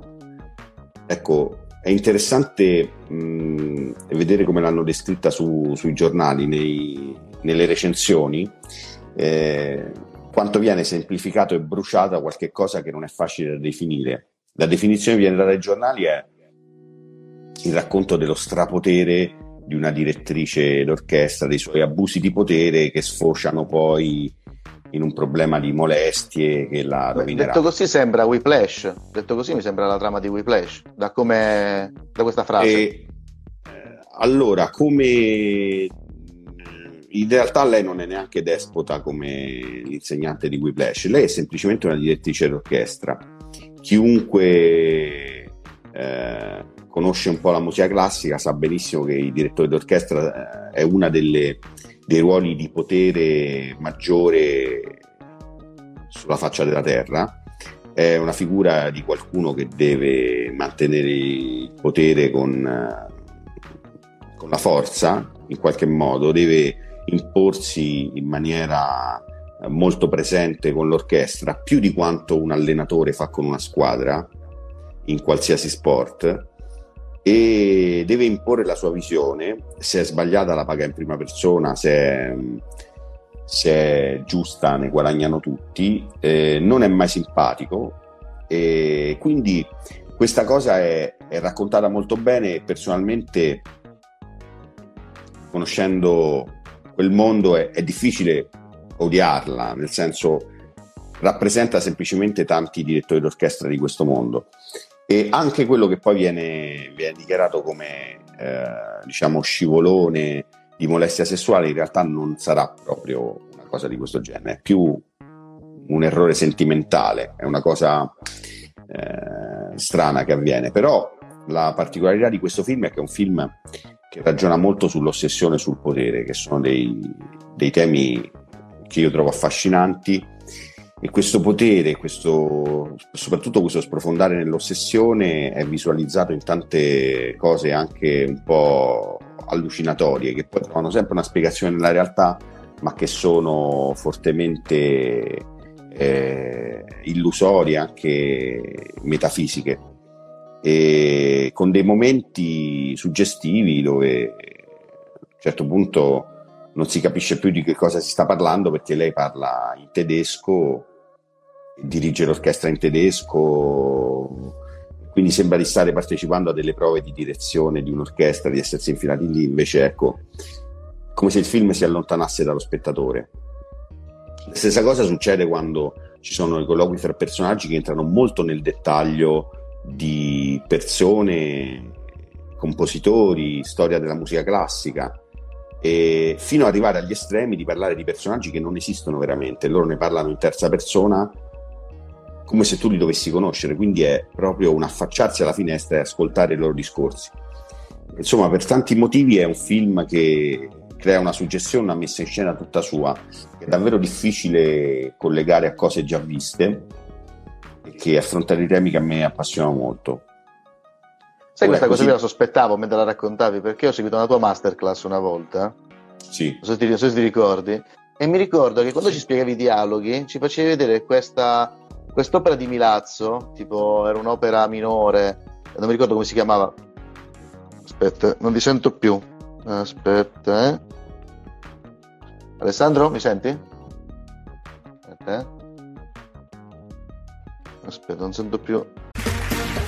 Ecco, è interessante mh, vedere come l'hanno descritta su- sui giornali, nei- nelle recensioni. eh, quanto viene semplificato e bruciata qualche cosa che non è facile da definire. La definizione che viene data ai giornali è il racconto dello strapotere di una direttrice d'orchestra, dei suoi abusi di potere che sfociano poi in un problema di molestie che la rovinerà. Detto così sembra Whiplash, detto così mi sembra la trama di Whiplash, da, come, da questa frase. E, eh, allora, come in realtà lei non è neanche despota come l'insegnante di Whiplash, lei è semplicemente una direttrice d'orchestra. Chiunque eh, conosce un po' la musica classica sa benissimo che il direttore d'orchestra eh, è uno dei ruoli di potere maggiore sulla faccia della terra è una figura di qualcuno che deve mantenere il potere con, eh, con la forza, in qualche modo, deve imporsi in maniera eh, molto presente con l'orchestra, più di quanto un allenatore fa con una squadra in qualsiasi sport e deve imporre la sua visione, se è sbagliata la paga in prima persona, se è, se è giusta ne guadagnano tutti, eh, non è mai simpatico e quindi questa cosa è, è raccontata molto bene personalmente conoscendo quel mondo è, è difficile odiarla, nel senso rappresenta semplicemente tanti direttori d'orchestra di questo mondo. E anche quello che poi viene, viene dichiarato come eh, diciamo scivolone di molestia sessuale in realtà non sarà proprio una cosa di questo genere, è più un errore sentimentale, è una cosa eh, strana che avviene, però la particolarità di questo film è che è un film che ragiona molto sull'ossessione sul potere, che sono dei, dei temi che io trovo affascinanti e questo potere, questo, soprattutto questo sprofondare nell'ossessione è visualizzato in tante cose anche un po' allucinatorie che poi trovano sempre una spiegazione nella realtà ma che sono fortemente eh, illusorie, anche metafisiche. E con dei momenti suggestivi dove a un certo punto non si capisce più di che cosa si sta parlando perché lei parla in tedesco, dirige l'orchestra in tedesco, quindi sembra di stare partecipando a delle prove di direzione di un'orchestra, di essersi infilati lì, invece ecco, come se il film si allontanasse dallo spettatore. La stessa cosa succede quando ci sono i colloqui fra personaggi che entrano molto nel dettaglio di persone, compositori, storia della musica classica, e fino ad arrivare agli estremi di parlare di personaggi che non esistono veramente. Loro ne parlano in terza persona come se tu li dovessi conoscere, quindi è proprio un affacciarsi alla finestra e ascoltare i loro discorsi. Insomma, per tanti motivi è un film che crea una suggestione, una messa in scena tutta sua, è davvero difficile collegare a cose già viste e che affronta dei temi che a me appassionano molto. Sai, questa così... cosa io la sospettavo mentre la raccontavi perché ho seguito una tua masterclass una volta. Sì. Non so se ti, non so se ti ricordi. E mi ricordo che quando ci spiegavi i dialoghi ci facevi vedere questa, quest'opera di Milazzo, tipo era un'opera minore, non mi ricordo come si chiamava. Aspetta, non ti sento più. Aspetta, eh. Alessandro, mi senti? Aspetta, eh. Aspetta, non sento più.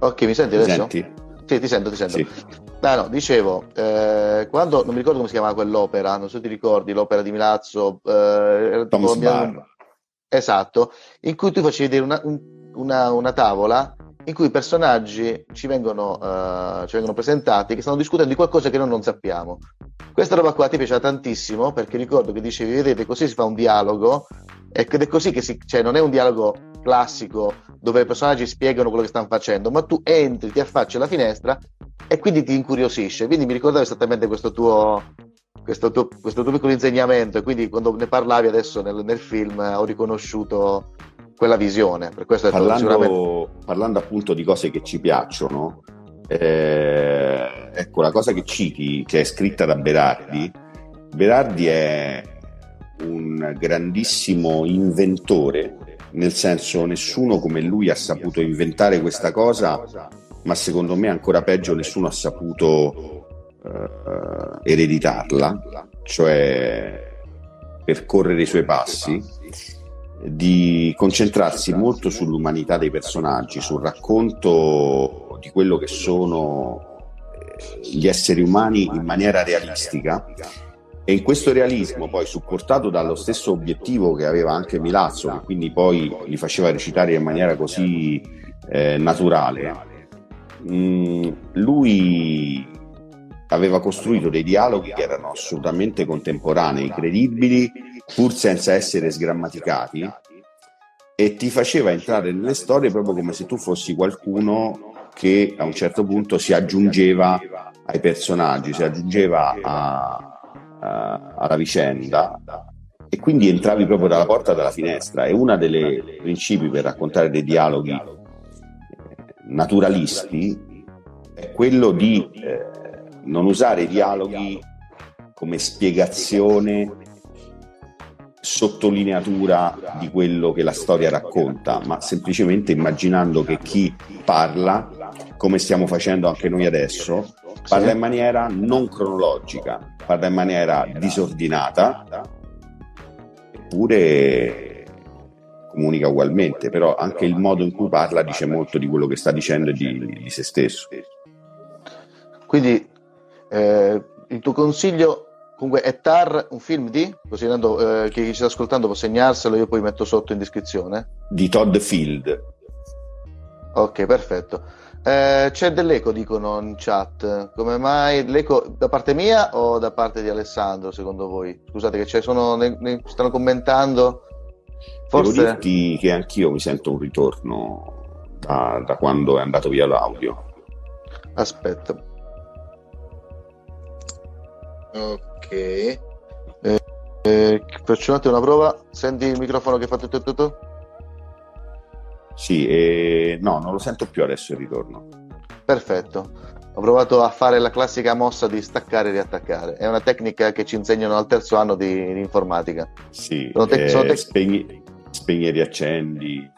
Ok, mi senti Mi adesso? senti? Sì, ti sento, ti sento. Sì. No, no, dicevo, eh, quando, non mi ricordo come si chiamava quell'opera, non so se ti ricordi, l'opera di Milazzo, eh, Tom's Bar. Esatto, in cui tu facevi vedere una, un- una- una tavola in cui i personaggi ci vengono, eh, ci vengono presentati che stanno discutendo di qualcosa che noi non sappiamo. Questa roba qua ti piaceva tantissimo perché ricordo che dicevi, vedete, così si fa un dialogo ed è così che si, cioè non è un dialogo classico dove i personaggi spiegano quello che stanno facendo, ma tu entri, ti affacci alla finestra e quindi ti incuriosisce. Quindi mi ricordavo esattamente questo tuo, questo tuo, questo tuo piccolo insegnamento e quindi quando ne parlavi adesso nel, nel film eh, ho riconosciuto quella visione. Per questo detto, sicuramente... Parlando, parlando appunto di cose che ci piacciono, eh, ecco la cosa che citi, che è scritta da Berardi, Berardi è un grandissimo inventore, nel senso nessuno come lui ha saputo inventare questa cosa, ma secondo me ancora peggio nessuno ha saputo eh, ereditarla, cioè percorrere i suoi passi di concentrarsi molto sull'umanità dei personaggi, sul racconto di quello che sono eh, gli esseri umani in maniera realistica. E in questo realismo poi supportato dallo stesso obiettivo che aveva anche Milazzo, che quindi poi li faceva recitare in maniera così eh, naturale, mh, lui aveva costruito dei dialoghi che erano assolutamente contemporanei, credibili, pur senza essere sgrammaticati, e ti faceva entrare nelle storie proprio come se tu fossi qualcuno che a un certo punto si aggiungeva ai personaggi, si aggiungeva a, a- alla vicenda e quindi entravi proprio dalla porta dalla finestra. E uno dei principi per raccontare dei dialoghi eh, naturalisti è quello di eh, non usare i dialoghi come spiegazione sottolineatura di quello che la storia racconta, ma semplicemente immaginando che chi parla, come stiamo facendo anche noi adesso, parla in maniera non cronologica, parla in maniera disordinata, eppure comunica ugualmente, però anche il modo in cui parla dice molto di quello che sta dicendo e di, di se stesso. Quindi eh, il tuo consiglio comunque è Tar un film di? Così Nando, eh, chi ci sta ascoltando può segnarselo, io poi metto sotto in descrizione. Di Todd Field. Ok, perfetto. Eh, c'è dell'eco, dicono in chat. Come mai l'eco da parte mia o da parte di Alessandro, secondo voi? Scusate che sono, ne, ne stanno commentando. Devo Forse dirti che anch'io mi sento un ritorno da, da quando è andato via l'audio. aspetta. Ok. Eh, eh, faccio un attimo una prova. Senti il microfono che fa tutto tutto? Sì, e no, non lo sento più adesso il ritorno. Perfetto. Ho provato a fare la classica mossa di staccare e riattaccare. È una tecnica che ci insegnano al terzo anno di, di informatica. Sì, Sono eh, sono tec- spegni, spegni e riaccendi.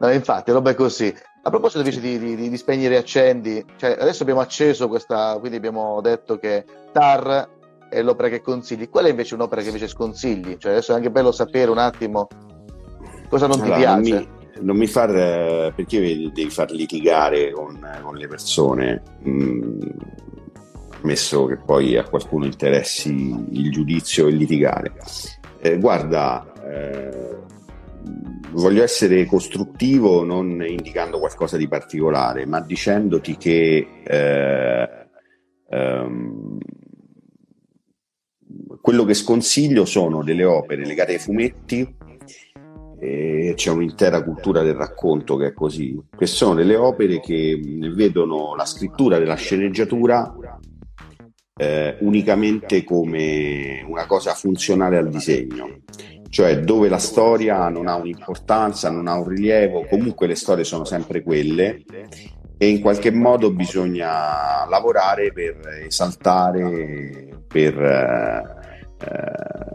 No, infatti, roba è così. A proposito invece di, di, di- spegnere e accendi, cioè, adesso abbiamo acceso questa, quindi abbiamo detto che Tar è l'opera che consigli. Qual è invece un'opera che invece sconsigli? Cioè, adesso è anche bello sapere un attimo cosa non ti Allora, non piace. mi, non mi far perché devi far litigare con, con le persone Mm, ammesso che poi a qualcuno interessi il giudizio e litigare Eh, guarda eh, voglio essere costruttivo non indicando qualcosa di particolare ma dicendoti che eh, ehm, quello che sconsiglio sono delle opere legate ai fumetti e c'è un'intera cultura del racconto che è così, che sono delle opere che vedono la scrittura della sceneggiatura eh, unicamente come una cosa funzionale al disegno, cioè dove la storia non ha un'importanza, non ha un rilievo, comunque le storie sono sempre quelle e in qualche modo bisogna lavorare per esaltare, per... eh,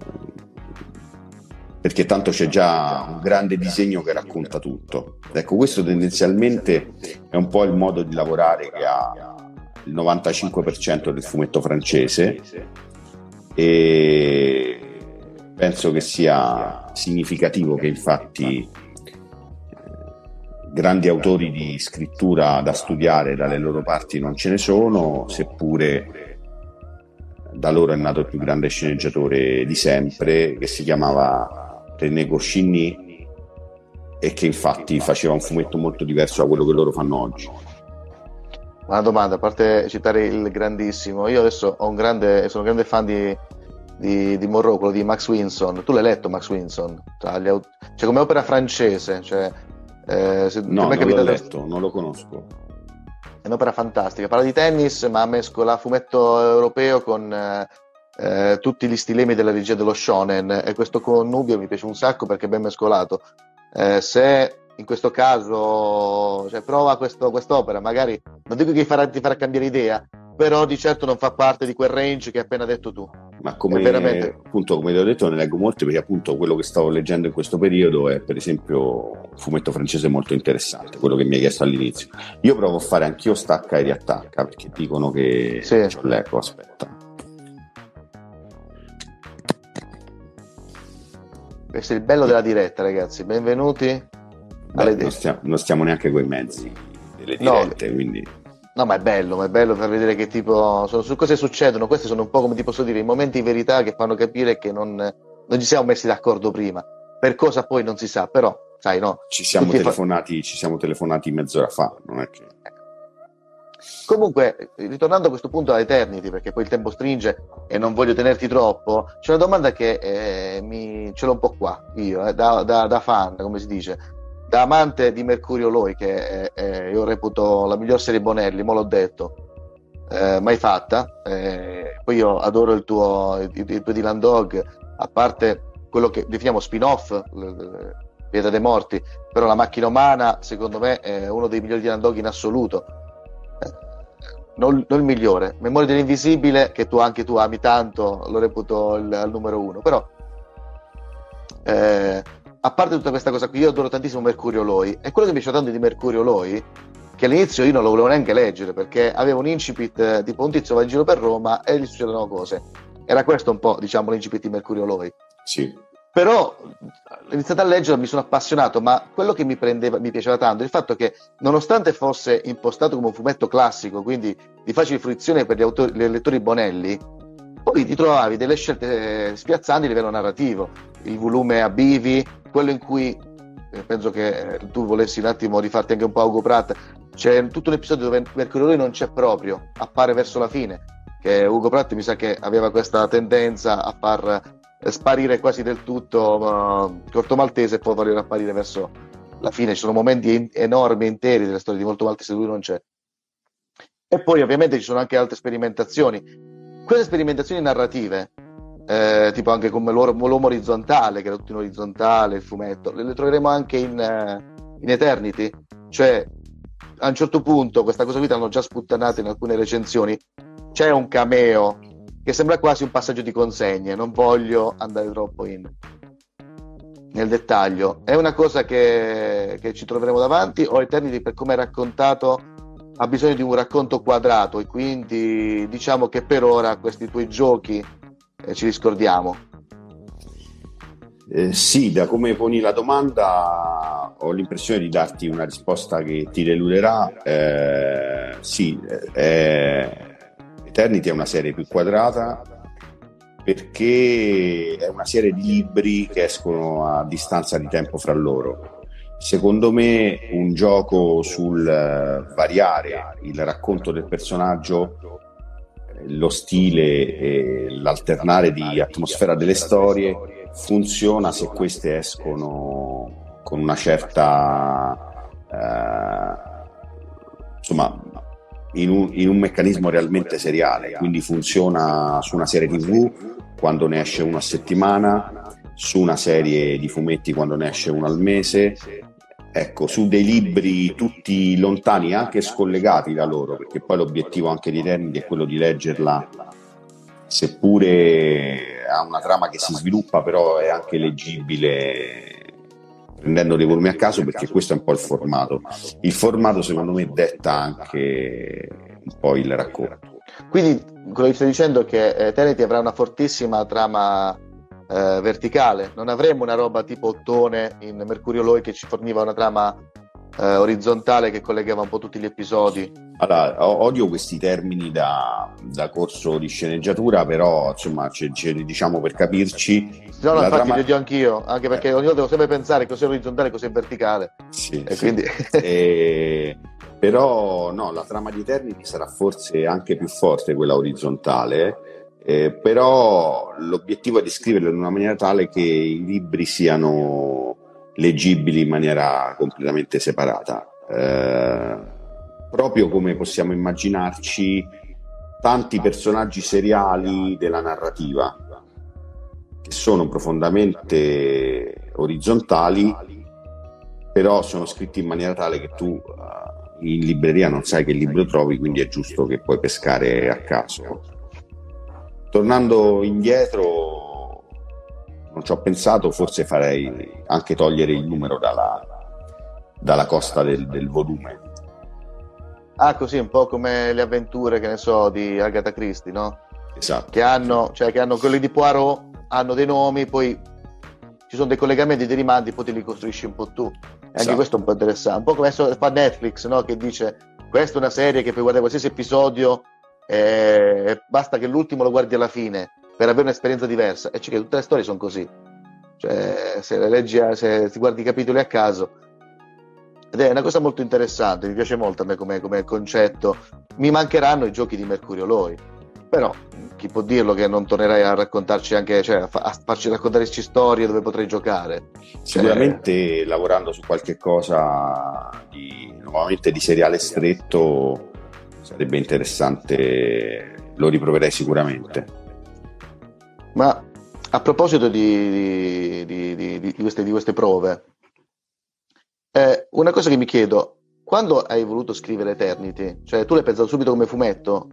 perché tanto c'è già un grande disegno che racconta tutto. Ecco, questo tendenzialmente è un po' il modo di lavorare che ha il 95% del fumetto francese e penso che sia significativo che infatti eh, grandi autori di scrittura da studiare dalle loro parti non ce ne sono, seppure da loro è nato il più grande sceneggiatore di sempre che si chiamava René Goscinny e che infatti faceva un fumetto molto diverso da quello che loro fanno oggi. Una domanda, a parte citare il grandissimo, io adesso un grande, sono un grande fan di, di, di Monroe, quello di Max Winson. Tu l'hai letto Max Winson? Cioè come opera francese, cioè, eh, se- No, non l'ho letto, non lo conosco. È un'opera fantastica, parla di tennis ma mescola fumetto europeo con eh, eh, tutti gli stilemi della regia dello shonen e questo connubio mi piace un sacco perché è ben mescolato. Eh, se in questo caso cioè, prova questo, quest'opera, magari non dico che farà, ti farà cambiare idea, però di certo non fa parte di quel range che hai appena detto tu. Ma come, veramente- appunto, come ti ho detto, ne leggo molti perché appunto quello che stavo leggendo in questo periodo è per esempio un fumetto francese molto interessante, quello che mi hai chiesto all'inizio. Io provo a fare anch'io stacca e riattacca perché dicono che Sì. c'ho l'eco, aspetta. Questo è il bello della diretta, ragazzi. Benvenuti Beh, non, stiamo, non stiamo neanche con i mezzi delle No. dirette, quindi No, ma è bello, ma è bello per vedere che tipo sono, su cose succedono. Questi sono un po' come ti posso dire, i momenti di verità che fanno capire che non, non ci siamo messi d'accordo prima. Per cosa poi non si sa, però, sai, no. ci siamo, Tutti fa- telefonati, ci siamo telefonati mezz'ora fa, non è che... Comunque, ritornando a questo punto a Eternity, perché poi il tempo stringe e non voglio tenerti troppo, c'è una domanda che eh, mi, ce l'ho un po' qua, io, eh, da, da- da fan, come si dice, da amante di Mercurio Loi, che è- è- io reputo la miglior serie Bonelli, mo l'ho detto, eh, mai fatta. eh, poi io adoro il tuo, il, il tuo Dylan Dog, a parte quello che definiamo spin-off, Pieta dei Morti, però la macchina umana, secondo me, è uno dei migliori Dylan Dog in assoluto. Eh, Non, non il migliore, Memoria dell'Invisibile, che tu anche tu ami tanto, lo reputo il, al numero uno, però eh, a parte tutta questa cosa qui, io adoro tantissimo Mercurio Loi e quello che mi piace tanto di Mercurio Loi che all'inizio io non lo volevo neanche leggere perché aveva un incipit eh, tipo un tizio va in giro per Roma e gli succedono cose. Era questo un po', diciamo, l'incipit di Mercurio Loi. Sì. Però ho iniziato a leggere, mi sono appassionato, ma quello che mi, prendeva, mi piaceva tanto è il fatto che, nonostante fosse impostato come un fumetto classico, quindi di facile fruizione per gli, autori, gli lettori bonelli, poi ti trovavi delle scelte eh, spiazzanti a livello narrativo. Il volume a bivi, quello in cui eh, penso che eh, tu volessi un attimo rifarti anche un po' Ugo Pratt, c'è tutto un episodio dove Mercurio non c'è proprio, appare verso la fine, che Ugo Pratt mi sa che aveva questa tendenza a far eh, sparire quasi del tutto uh, Corto Maltese e poi voler apparire verso la fine. Ci sono momenti in- enormi, interi della storia di Molto Maltese lui non c'è. E poi ovviamente ci sono anche altre sperimentazioni. Queste sperimentazioni narrative, eh, tipo anche come l'uomo, l'uomo orizzontale, che era tutto in orizzontale, il fumetto, le, le troveremo anche in, uh, in Eternity. Cioè, a un certo punto, questa cosa qui l'hanno già sputtanata in alcune recensioni, c'è un cameo che sembra quasi un passaggio di consegne, non voglio andare troppo in, nel dettaglio. È una cosa che, che ci troveremo davanti. O Eternity per come è raccontato ha bisogno di un racconto quadrato. E quindi diciamo che per ora questi tuoi giochi ci riscordiamo. Eh, sì, da come poni la domanda ho l'impressione di darti una risposta che ti deluderà. Eh, sì, eh, Eternity è una serie più quadrata perché è una serie di libri che escono a distanza di tempo fra loro. Secondo me un gioco sul uh, variare il racconto del personaggio, lo stile e l'alternare di atmosfera delle storie funziona se queste escono con una certa uh, insomma in un, in un, meccanismo realmente seriale, quindi funziona su una serie TV quando ne esce uno a settimana, su una serie di fumetti quando ne esce uno al mese, ecco, su dei libri tutti lontani, anche scollegati da loro, perché poi l'obiettivo anche di Eternity è quello di leggerla, seppure ha una trama che si sviluppa, però è anche leggibile prendendo dei volumi a caso perché questo è un po' il formato. Il formato secondo me detta anche un po' il racconto. Quindi quello che stai dicendo è che eh, avrà una fortissima trama eh, verticale, non avremo una roba tipo Ottone in Mercurio Loi che ci forniva una trama eh, orizzontale che collegava un po' tutti gli episodi. Allora, odio questi termini da, da corso di sceneggiatura, però insomma, c- c- diciamo per capirci. No, no, infatti trama... li odio anch'io, anche perché eh. ogni volta devo sempre pensare cos'è orizzontale e cos'è verticale. Sì, e sì. quindi... e... Però no, la trama di Eternity sarà forse anche più forte quella orizzontale, eh, però l'obiettivo è di scriverlo in una maniera tale che i libri siano leggibili in maniera completamente separata. Eh, proprio come possiamo immaginarci tanti personaggi seriali della narrativa che sono profondamente orizzontali però sono scritti in maniera tale che tu uh, in libreria non sai che libro trovi quindi è giusto che puoi pescare a caso tornando indietro non ci ho pensato forse farei anche togliere il numero dalla, dalla costa del, del volume Ah, così un po' come le avventure, che ne so, di Agatha Christie, no? Esatto. Che hanno, cioè, che hanno quelli di Poirot, hanno dei nomi, poi ci sono dei collegamenti, dei rimandi, poi te li costruisci un po' tu. Anche Esatto. questo è un po' interessante. Un po' come fa Netflix, no? Che dice, questa è una serie che puoi guardare qualsiasi episodio e basta che l'ultimo lo guardi alla fine per avere un'esperienza diversa. E c'è che tutte le storie sono così. Cioè, se le leggi, se ti guardi i capitoli a caso, ed è una cosa molto interessante, mi piace molto a me come, come concetto. Mi mancheranno i giochi di Mercurio Loi, però chi può dirlo che non tornerai a raccontarci anche, cioè a, fa- a farci raccontarci storie dove potrei giocare? Sicuramente lavorando su qualche cosa di, nuovamente di seriale stretto sarebbe interessante, lo riproverei sicuramente. Ma a proposito di, di- di- di- queste, queste prove, eh, una cosa che mi chiedo, quando hai voluto scrivere Eternity, cioè tu l'hai pensato subito come fumetto,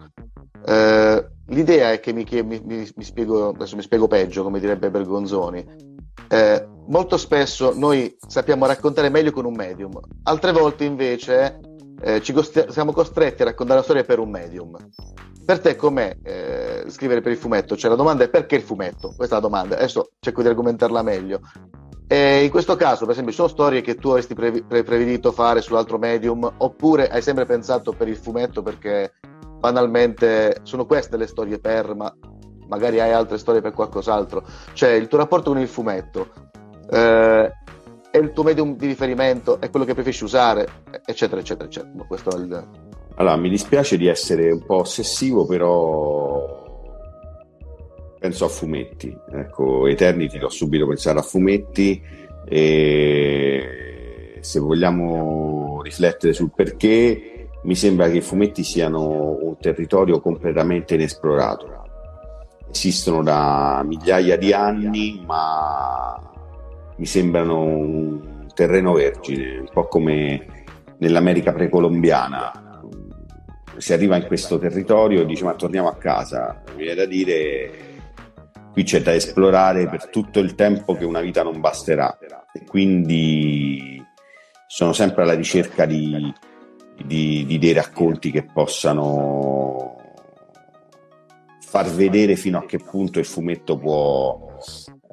eh, l'idea è che mi- mi- mi spiego, adesso mi spiego peggio, come direbbe Bergonzoni, eh, molto spesso noi sappiamo raccontare meglio con un medium, altre volte invece eh, cost- siamo costretti a raccontare la storia per un medium. Per te com'è eh, scrivere per il fumetto? Cioè la domanda è perché il fumetto? Questa è la domanda, adesso cerco di argomentarla meglio. E in questo caso, per esempio, ci sono storie che tu avresti pre- pre- prevedito fare sull'altro medium, oppure hai sempre pensato per il fumetto perché banalmente sono queste le storie per, ma magari hai altre storie per qualcos'altro. Cioè il tuo rapporto con il fumetto eh, è il tuo medium di riferimento, è quello che preferisci usare, eccetera, eccetera, eccetera. Questo è il... Allora, mi dispiace di essere un po' ossessivo, però penso a fumetti. Ecco, Eternity l'ho subito pensato a fumetti e se vogliamo riflettere sul perché, mi sembra che i fumetti siano un territorio completamente inesplorato. Esistono da migliaia di anni, ma mi sembrano un terreno vergine, un po' come nell'America precolombiana. Si arriva in questo territorio e dice ma torniamo a casa, mi viene da dire qui c'è da esplorare per tutto il tempo che una vita non basterà e quindi sono sempre alla ricerca di, di, di dei racconti che possano far vedere fino a che punto il fumetto può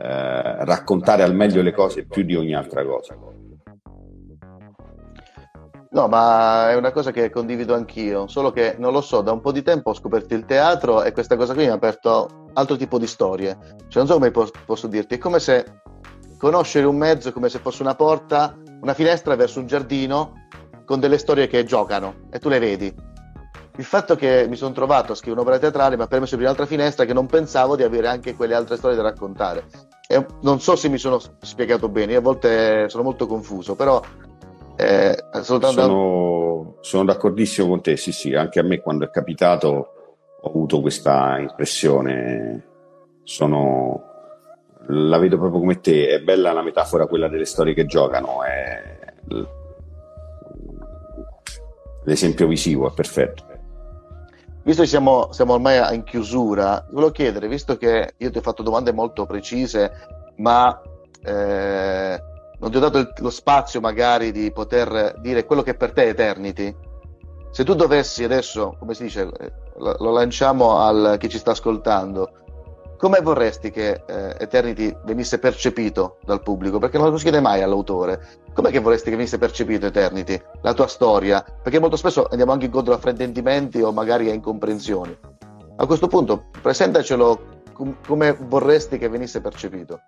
eh, raccontare al meglio le cose più di ogni altra cosa. No, ma è una cosa che condivido anch'io, solo che non lo so, da un po' di tempo ho scoperto il teatro e questa cosa qui mi ha aperto altro tipo di storie. Cioè, non so come posso, dirti, è come se conoscere un mezzo come se fosse una porta, una finestra verso un giardino con delle storie che giocano e tu le vedi. Il fatto che mi sono trovato a scrivere un'opera teatrale mi ha permesso di aprire un'altra finestra che non pensavo di avere anche quelle altre storie da raccontare. E non so se mi sono spiegato bene, a volte sono molto confuso, però eh, soltanto... sono, sono d'accordissimo con te, sì, sì, anche a me quando è capitato ho avuto questa impressione. Sono, la vedo proprio come te, è bella la metafora quella delle storie che giocano, è, l'esempio visivo è perfetto. Visto che siamo, siamo ormai in chiusura, volevo chiedere, visto che io ti ho fatto domande molto precise, ma eh, non ti ho dato il- lo spazio magari di poter dire quello che per te è Eternity. Se tu dovessi adesso, come si dice, eh, lo, lo lanciamo a chi ci sta ascoltando, come vorresti che eh, Eternity venisse percepito dal pubblico? Perché non lo chiede mai all'autore. Com'è che vorresti che venisse percepito Eternity? La tua storia? Perché molto spesso andiamo anche incontro a fraintendimenti o magari a incomprensioni. A questo punto, presentacelo com- come vorresti che venisse percepito.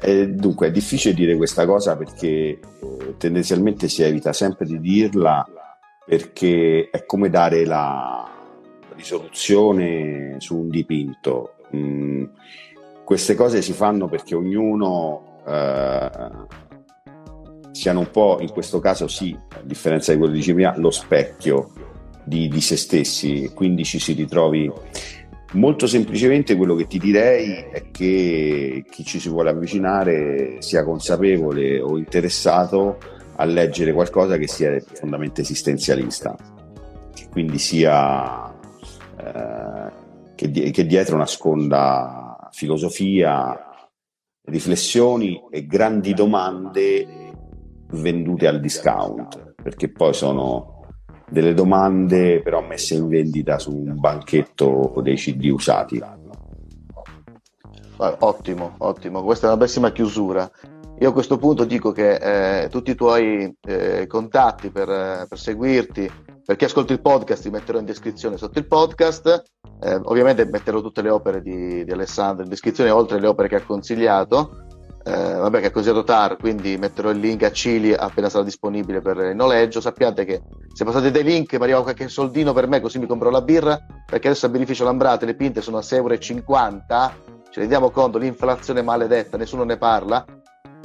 Eh, dunque, è difficile dire questa cosa perché eh, tendenzialmente si evita sempre di dirla perché è come dare la risoluzione su un dipinto. Mm, queste cose si fanno perché ognuno eh, siano un po', in questo caso sì, a differenza di quello di prima, lo specchio di, di se stessi, quindi ci si ritrovi. Molto semplicemente quello che ti direi è che chi ci si vuole avvicinare sia consapevole o interessato a leggere qualcosa che sia profondamente esistenzialista, quindi sia eh, che, di- che dietro nasconda filosofia, riflessioni e grandi domande vendute al discount, perché poi sono delle domande però messe in vendita su un banchetto dei CD usati. Ottimo, ottimo, questa è una bellissima chiusura. Io a questo punto dico che eh, tutti i tuoi eh, contatti per, eh, per seguirti, per chi ascolta il podcast, ti metterò in descrizione sotto il podcast. Eh, ovviamente metterò tutte le opere di, di Alessandro in descrizione, oltre alle opere che ha consigliato. Eh, vabbè, che ha consigliato TAR, quindi metterò il link a Cili appena sarà disponibile per il noleggio. Sappiate che se passate dei link mi arriva qualche soldino per me, così mi compro la birra, perché adesso a beneficio Lambrate le pinte sono a 6,50 euro. Ce ne diamo conto, l'inflazione maledetta, nessuno ne parla.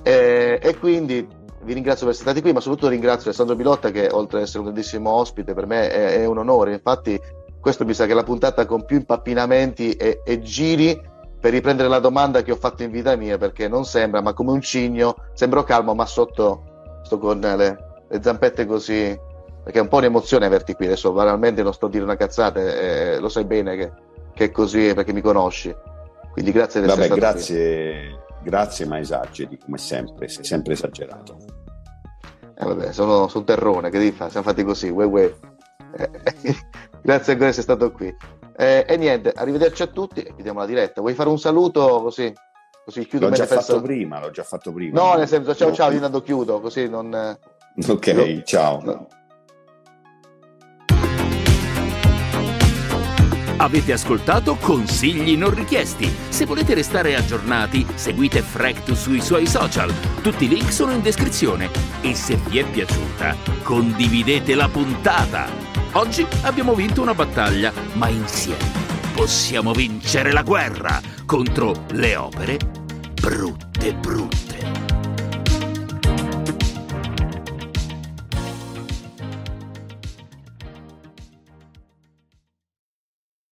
Eh, e quindi vi ringrazio per essere stati qui, ma soprattutto ringrazio Alessandro Pilotta che oltre ad essere un grandissimo ospite per me è, è un onore. Infatti questo mi sa che è la puntata con più impappinamenti e, e giri per riprendere la domanda che ho fatto in vita mia, perché non sembra, ma come un cigno, sembro calmo, ma sotto sto con le, le zampette così, perché è un po' un'emozione averti qui, adesso banalmente non sto a dire una cazzata, eh, lo sai bene che, che è così perché mi conosci. Quindi grazie di essere Vabbè, stato qui. grazie, Grazie, ma esageri, come sempre, sei sempre esagerato. Eh vabbè, sono sul terrone, che devi fare? Siamo fatti così, uè uè. Eh, grazie ancora di essere stato qui. Eh, e niente, arrivederci a tutti e chiudiamo la diretta. Vuoi fare un saluto così? Così chiudo L'ho già fatto prima, l'ho già fatto prima. No, nel senso, ciao ciao, io intanto chiudo, così non... eh, Ok, No. ciao. no. Avete ascoltato consigli non richiesti. Se volete restare aggiornati, seguite Frect sui suoi social. Tutti i link sono in descrizione. E se vi è piaciuta, condividete la puntata. Oggi abbiamo vinto una battaglia, ma insieme possiamo vincere la guerra contro le opere brutte brutte.